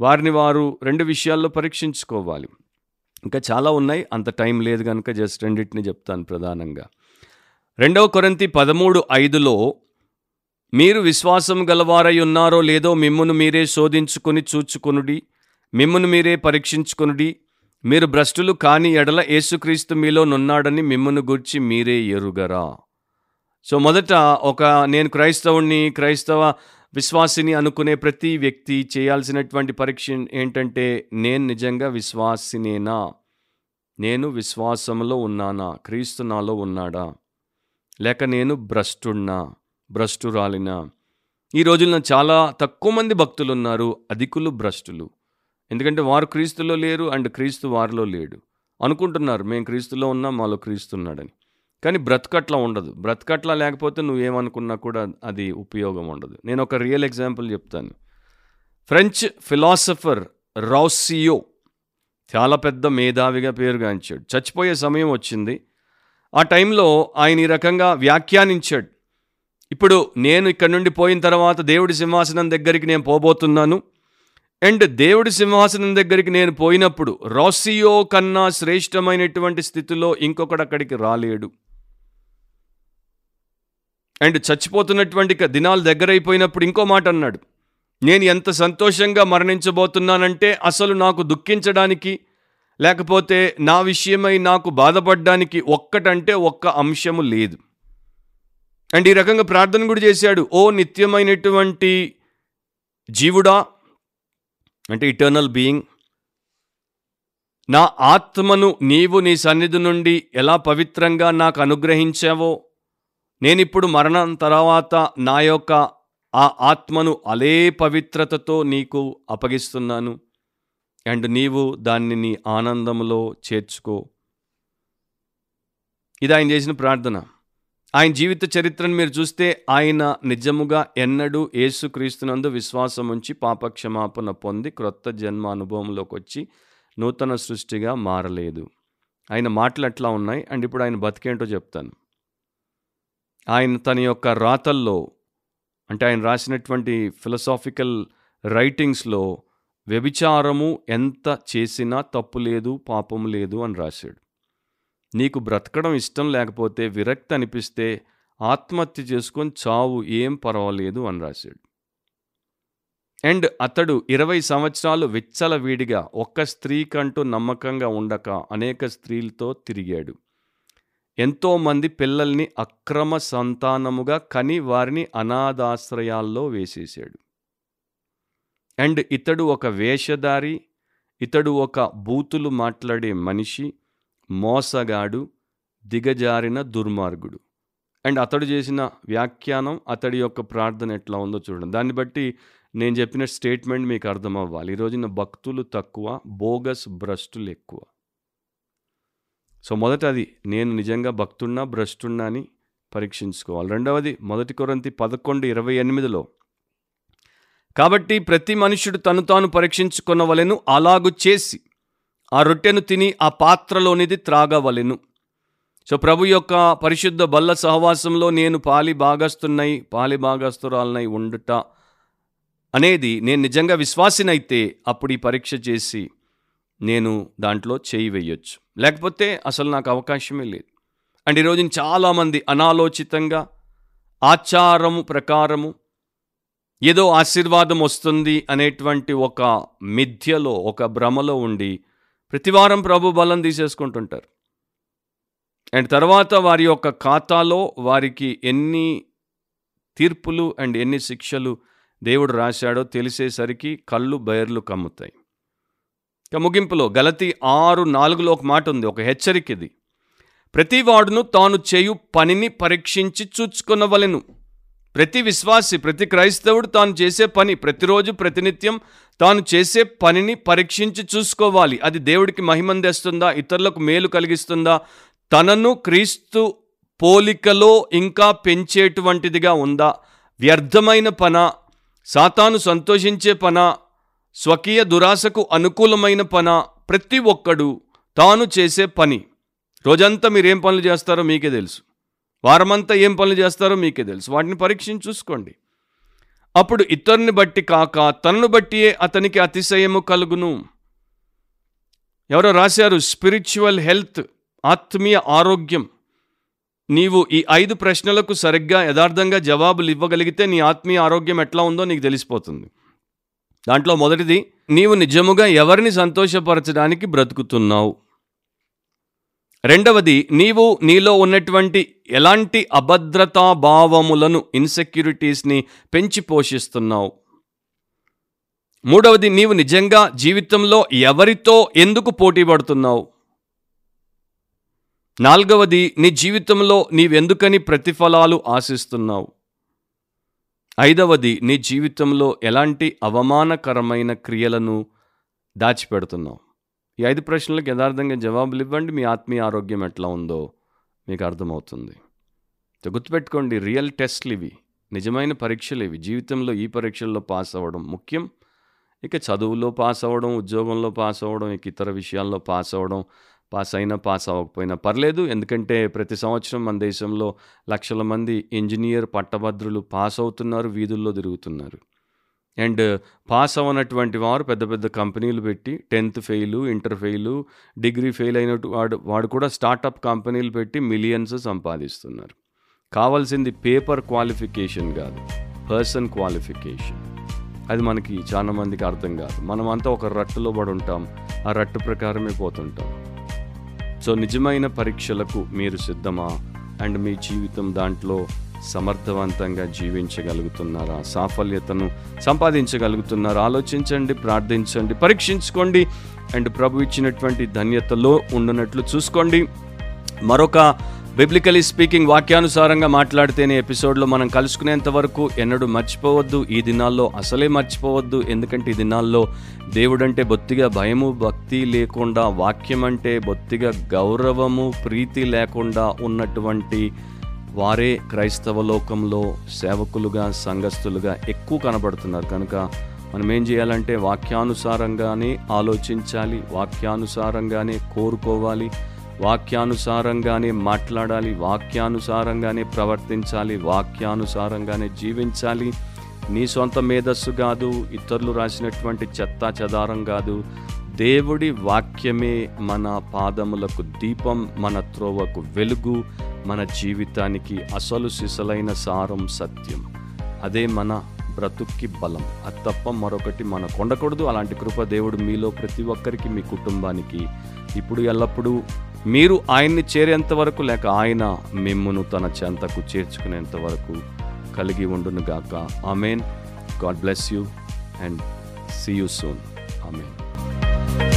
వారిని వారు రెండు విషయాల్లో పరీక్షించుకోవాలి. ఇంకా చాలా ఉన్నాయి. అంత టైం లేదు కనుక జస్ట్ రెండింటిని చెప్తాను ప్రధానంగా. రెండవ కొరంతి పదమూడు ఐదులో మీరు విశ్వాసం గలవారై ఉన్నారో లేదో మిమ్మును మీరే శోధించుకుని చూచుకునుడి మిమ్మును మీరే పరీక్షించుకొనుడి. మీరు భ్రష్టులు కాని ఎడల యేసుక్రీస్తు మీలో నున్నాడని మిమ్మును గుర్చి మీరే ఎరుగరా. సో మొదట ఒక నేను క్రైస్తవుణ్ణి క్రైస్తవ విశ్వాసిని అనుకునే ప్రతి వ్యక్తి చేయాల్సినటువంటి పరీక్ష ఏంటంటే నేను నిజంగా విశ్వాసినేనా? నేను విశ్వాసంలో ఉన్నానా? క్రీస్తు నాలో ఉన్నాడా? లేక నేను భ్రష్టున్నా భ్రష్టురాలినా ఈ రోజుల్లో చాలా తక్కువ మంది భక్తులు ఉన్నారు అధికులు భ్రష్టులు. ఎందుకంటే వారు క్రీస్తులో లేరు అండ్ క్రీస్తు వారిలో లేడు. అనుకుంటున్నారు మేము క్రీస్తులో ఉన్నాం మాలో క్రీస్తున్నాడని కానీ బ్రతకట్లా ఉండదు. బ్రతకట్లా లేకపోతే నువ్వేమనుకున్నా కూడా అది ఉపయోగం ఉండదు. నేను ఒక రియల్ ఎగ్జాంపుల్ చెప్తాను. ఫ్రెంచ్ ఫిలాసఫర్ రౌసియో చాలా పెద్ద మేధావిగా పేరుగాంచాడు. చచ్చిపోయే సమయం వచ్చింది. ఆ టైంలో ఆయన ఈ రకంగా వ్యాఖ్యానించాడు. ఇప్పుడు నేను ఇక్కడ నుండి పోయిన తర్వాత దేవుడి సింహాసనం దగ్గరికి నేను పోబోతున్నాను. అండ్ దేవుడి సింహాసనం దగ్గరికి నేను పోయినప్పుడు రాసియో కన్నా శ్రేష్టమైనటువంటి స్థితిలో ఇంకొకడు అక్కడికి రాలేడు. అండ్ చచ్చిపోతున్నటువంటి దినాలు దగ్గరైపోయినప్పుడు ఇంకో మాట అన్నాడు. నేను ఎంత సంతోషంగా మరణించబోతున్నానంటే అసలు నాకు దుఃఖించడానికి లేకపోతే నా విషయమై నాకు బాధపడడానికి ఒక్కటంటే ఒక్క అంశము లేదు. అండ్ ఈ రకంగా ప్రార్థన కూడా చేశాడు. ఓ నిత్యమైనటువంటి జీవుడా అంటే ఇటర్నల్ బీయింగ్ నా ఆత్మను నీవు నీ సన్నిధి నుండి ఎలా పవిత్రంగా నాకు అనుగ్రహించావో నేనిప్పుడు మరణం తర్వాత నా యొక్క ఆ ఆత్మను అలే పవిత్రతతో నీకు అప్పగిస్తున్నాను. అండ్ నీవు దాన్ని నీ ఆనందంలో చేర్చుకో. ఇది ఆయన చేసిన ప్రార్థన. ఆయన జీవిత చరిత్రను మీరు చూస్తే ఆయన నిజముగా ఎన్నడూ ఏసుక్రీస్తునందు విశ్వాసం ఉంచి పాపక్షమాపణ పొంది క్రొత్త జన్మ అనుభవంలోకి వచ్చి నూతన సృష్టిగా మారలేదు. ఆయన మాటలు ఎట్లా ఉన్నాయి? అండ్ ఇప్పుడు ఆయన బతికేంటో చెప్తాను. ఆయన తన యొక్క రాతల్లో అంటే ఆయన రాసినటువంటి ఫిలసాఫికల్ రైటింగ్స్లో వ్యభిచారము ఎంత చేసినా తప్పు లేదు పాపం లేదు అని రాశాడు. నీకు బ్రతకడం ఇష్టం లేకపోతే విరక్తి అనిపిస్తే ఆత్మహత్య చేసుకొని చావు ఏం పర్వాలేదు అని రాశాడు. అండ్ అతడు ఇరవై సంవత్సరాలు విచ్చలవిడిగా ఒక్క స్త్రీకంటూ నమ్మకంగా ఉండక అనేక స్త్రీలతో తిరిగాడు. ఎంతోమంది పిల్లల్ని అక్రమ సంతానముగా కని వారిని అనాథాశ్రయాల్లో వేసేశాడు. అండ్ ఇతడు ఒక వేషధారి ఇతడు ఒక బూతులు మాట్లాడే మనిషి మోసగాడు దిగజారిన దుర్మార్గుడు. అండ్ అతడు చేసిన వ్యాఖ్యానం అతడి యొక్క ప్రార్థన ఎట్లా ఉందో చూడండి. దాన్ని బట్టి నేను చెప్పిన స్టేట్మెంట్ మీకు అర్థం అవ్వాలి ఈ రోజున భక్తులు తక్కువ బోగస్ భ్రష్టులు ఎక్కువ. సో మొదట అది నేను నిజంగా భక్తున్నా భ్రష్టున్నా అని పరీక్షించుకోవాలి. రెండవది మొదటి కొరంతి పదకొండు ఇరవై ఎనిమిదిలో కాబట్టి ప్రతి మనుష్యుడు తను తాను పరీక్షించుకొనవలెను అలాగు చేసి ఆ రొట్టెను తిని ఆ పాత్రలోనిది త్రాగవలెను. సో ప్రభు యొక్క పరిశుద్ధ బల్ల సహవాసంలో నేను పాలి భాగస్తున్నై పాలి భాగస్తురాలనై ఉండుట అనేది నేను నిజంగా విశ్వాసినైతే అప్పుడు ఈ పరీక్ష చేసి నేను దాంట్లో చేయి వేయొచ్చు. లేకపోతే అసలు నాకు అవకాశమే లేదు. అండ్ ఈరోజు చాలామంది అనాలోచితంగా ఆచారము ప్రకారము ఏదో ఆశీర్వాదం వస్తుంది అనేటువంటి ఒక మిథ్యలో ఒక భ్రమలో ఉండి ప్రతివారం ప్రభు బలం తీసేసుకుంటుంటారు. అండ్ తర్వాత వారి యొక్క ఖాతాలో వారికి ఎన్ని తీర్పులు అండ్ ఎన్ని శిక్షలు దేవుడు రాశాడో తెలిసేసరికి కళ్ళు బయర్లు కమ్ముతాయి. ఇక ముగింపులో గలతి ఆరు నాలుగులో ఒక మాట ఉంది ఒక హెచ్చరిక ఇది. ప్రతివాడును తాను చేయు పనిని పరీక్షించి చూచుకొనవలెను. ప్రతి విశ్వాసి ప్రతి క్రైస్తవుడు తాను చేసే పని ప్రతిరోజు ప్రతినిత్యం తాను చేసే పనిని పరీక్షించి చూసుకోవాలి. అది దేవుడికి మహిమం తెస్తుందా ఇతరులకు మేలు కలిగిస్తుందా? తనను క్రీస్తు పోలికలో ఇంకా పెంచేటువంటిదిగా ఉందా? వ్యర్థమైన పన సాతాను సంతోషించే పన స్వకీయ దురాశకు అనుకూలమైన పన ప్రతి ఒక్కడు తాను చేసే పని. రోజంతా మీరేం పనులు చేస్తారో మీకే తెలుసు. వారమంతా ఏం పనులు చేస్తారో మీకే తెలుసు. వాటిని పరీక్షించి చూసుకోండి. అప్పుడు ఇతరుని బట్టి కాక తనను బట్టియే అతనికి అతిశయము కలుగును. ఎవరో రాశారు స్పిరిచువల్ హెల్త్ ఆత్మీయ ఆరోగ్యం. నీవు ఈ ఐదు ప్రశ్నలకు సరిగ్గా యథార్థంగా జవాబులు ఇవ్వగలిగితే నీ ఆత్మీయ ఆరోగ్యం ఎట్లా ఉందో నీకు తెలిసిపోతుంది. దాంట్లో మొదటిది నీవు నిజముగా ఎవరిని సంతోషపరచడానికి బ్రతుకుతున్నావు? రెండవది నీవు నీలో ఉన్నటువంటి ఎలాంటి అభద్రతా భావములను ఇన్సెక్యూరిటీస్ని పెంచి పోషిస్తున్నావు? మూడవది నీవు నిజంగా జీవితంలో ఎవరితో ఎందుకు పోటీ పడుతున్నావు? నాలుగవది నీ జీవితంలో నీవెందుకని ప్రతిఫలాలు ఆశిస్తున్నావు? ఐదవది నీ జీవితంలో ఎలాంటి అవమానకరమైన క్రియలను దాచిపెడుతున్నావు? ఈ ఐదు ప్రశ్నలకు యథార్థంగా జవాబులు ఇవ్వండి మీ ఆత్మీయ ఆరోగ్యం ఎట్లా ఉందో మీకు అర్థమవుతుంది. గుర్తుపెట్టుకోండి రియల్ టెస్ట్లు ఇవి నిజమైన పరీక్షలు ఇవి. జీవితంలో ఈ పరీక్షల్లో పాస్ అవ్వడం ముఖ్యం. ఇక చదువులో పాస్ అవ్వడం ఉద్యోగంలో పాస్ అవ్వడం ఇక ఇతర విషయాల్లో పాస్ అవ్వడం పాస్ అయినా పాస్ అవ్వకపోయినా పర్లేదు. ఎందుకంటే ప్రతి సంవత్సరం మన దేశంలో లక్షల మంది ఇంజనీర్ పట్టభద్రులు పాస్ అవుతున్నారు వీధుల్లో తిరుగుతున్నారు. అండ్ పాస్ అవ్వనటువంటి వారు పెద్ద పెద్ద కంపెనీలు పెట్టి tenth fail inter fail degree fail అయినట్టు వాడు వాడు కూడా స్టార్టప్ కంపెనీలు పెట్టి మిలియన్స్ సంపాదిస్తున్నారు. కావాల్సింది పేపర్ క్వాలిఫికేషన్ కాదు పర్సన్ క్వాలిఫికేషన్. అది మనకి చాలా మందికి అర్థం కాదు. మనమంతా ఒక రట్టులో పడి ఉంటాం ఆ రట్టు ప్రకారమే పోతుంటాం. సో నిజమైన పరీక్షలకు మీరు సిద్ధమా? అండ్ మీ జీవితం దాంట్లో సమర్థవంతంగా జీవించగలుగుతున్నారా? సాఫల్యతను సంపాదించగలుగుతున్నారా? ఆలోచించండి ప్రార్థించండి పరీక్షించుకోండి. అండ్ ప్రభు ఇచ్చినటువంటి ధన్యతలో ఉండనట్లు చూసుకోండి. మరొక బిబ్లికలీ స్పీకింగ్ వాక్యానుసారంగా మాట్లాడితేనే ఎపిసోడ్లో మనం కలుసుకునేంత వరకు ఎన్నడూ మర్చిపోవద్దు. ఈ దినాల్లో అసలే మర్చిపోవద్దు. ఎందుకంటే ఈ దినాల్లో దేవుడంటే బొత్తిగా భయము భక్తి లేకుండా వాక్యం అంటే బొత్తిగా గౌరవము ప్రీతి లేకుండా ఉన్నటువంటి వారే క్రైస్తవ లోకంలో సేవకులుగా సంఘస్థులుగా ఎక్కువ కనబడుతున్నారు. కనుక మనం ఏం చేయాలంటే వాక్యానుసారంగానే ఆలోచించాలి వాక్యానుసారంగానే కోరుకోవాలి వాక్యానుసారంగానే మాట్లాడాలి వాక్యానుసారంగానే ప్రవర్తించాలి వాక్యానుసారంగానే జీవించాలి. నీ సొంత మేధస్సు కాదు ఇతరులు రాసినటువంటి చెత్త చెదారం కాదు. దేవుడి వాక్యమే మన పాదములకు దీపం మన త్రోవకు వెలుగు మన జీవితానికి అసలు సిసలైన సారం సత్యం. అదే మన బ్రతుక్కి బలం. అది తప్ప మరొకటి మనకు ఉండకూడదు అలాంటి కృప దేవుడు మీలో ప్రతి ఒక్కరికి మీ కుటుంబానికి. ఇప్పుడు ఎల్లప్పుడూ మీరు ఆయన్ని చేరేంత వరకు లేక ఆయన మిమ్మును తన చెంతకు చేర్చుకునేంత వరకు కలిగి ఉండును గాక amen. God bless you and see you soon. Amen. Música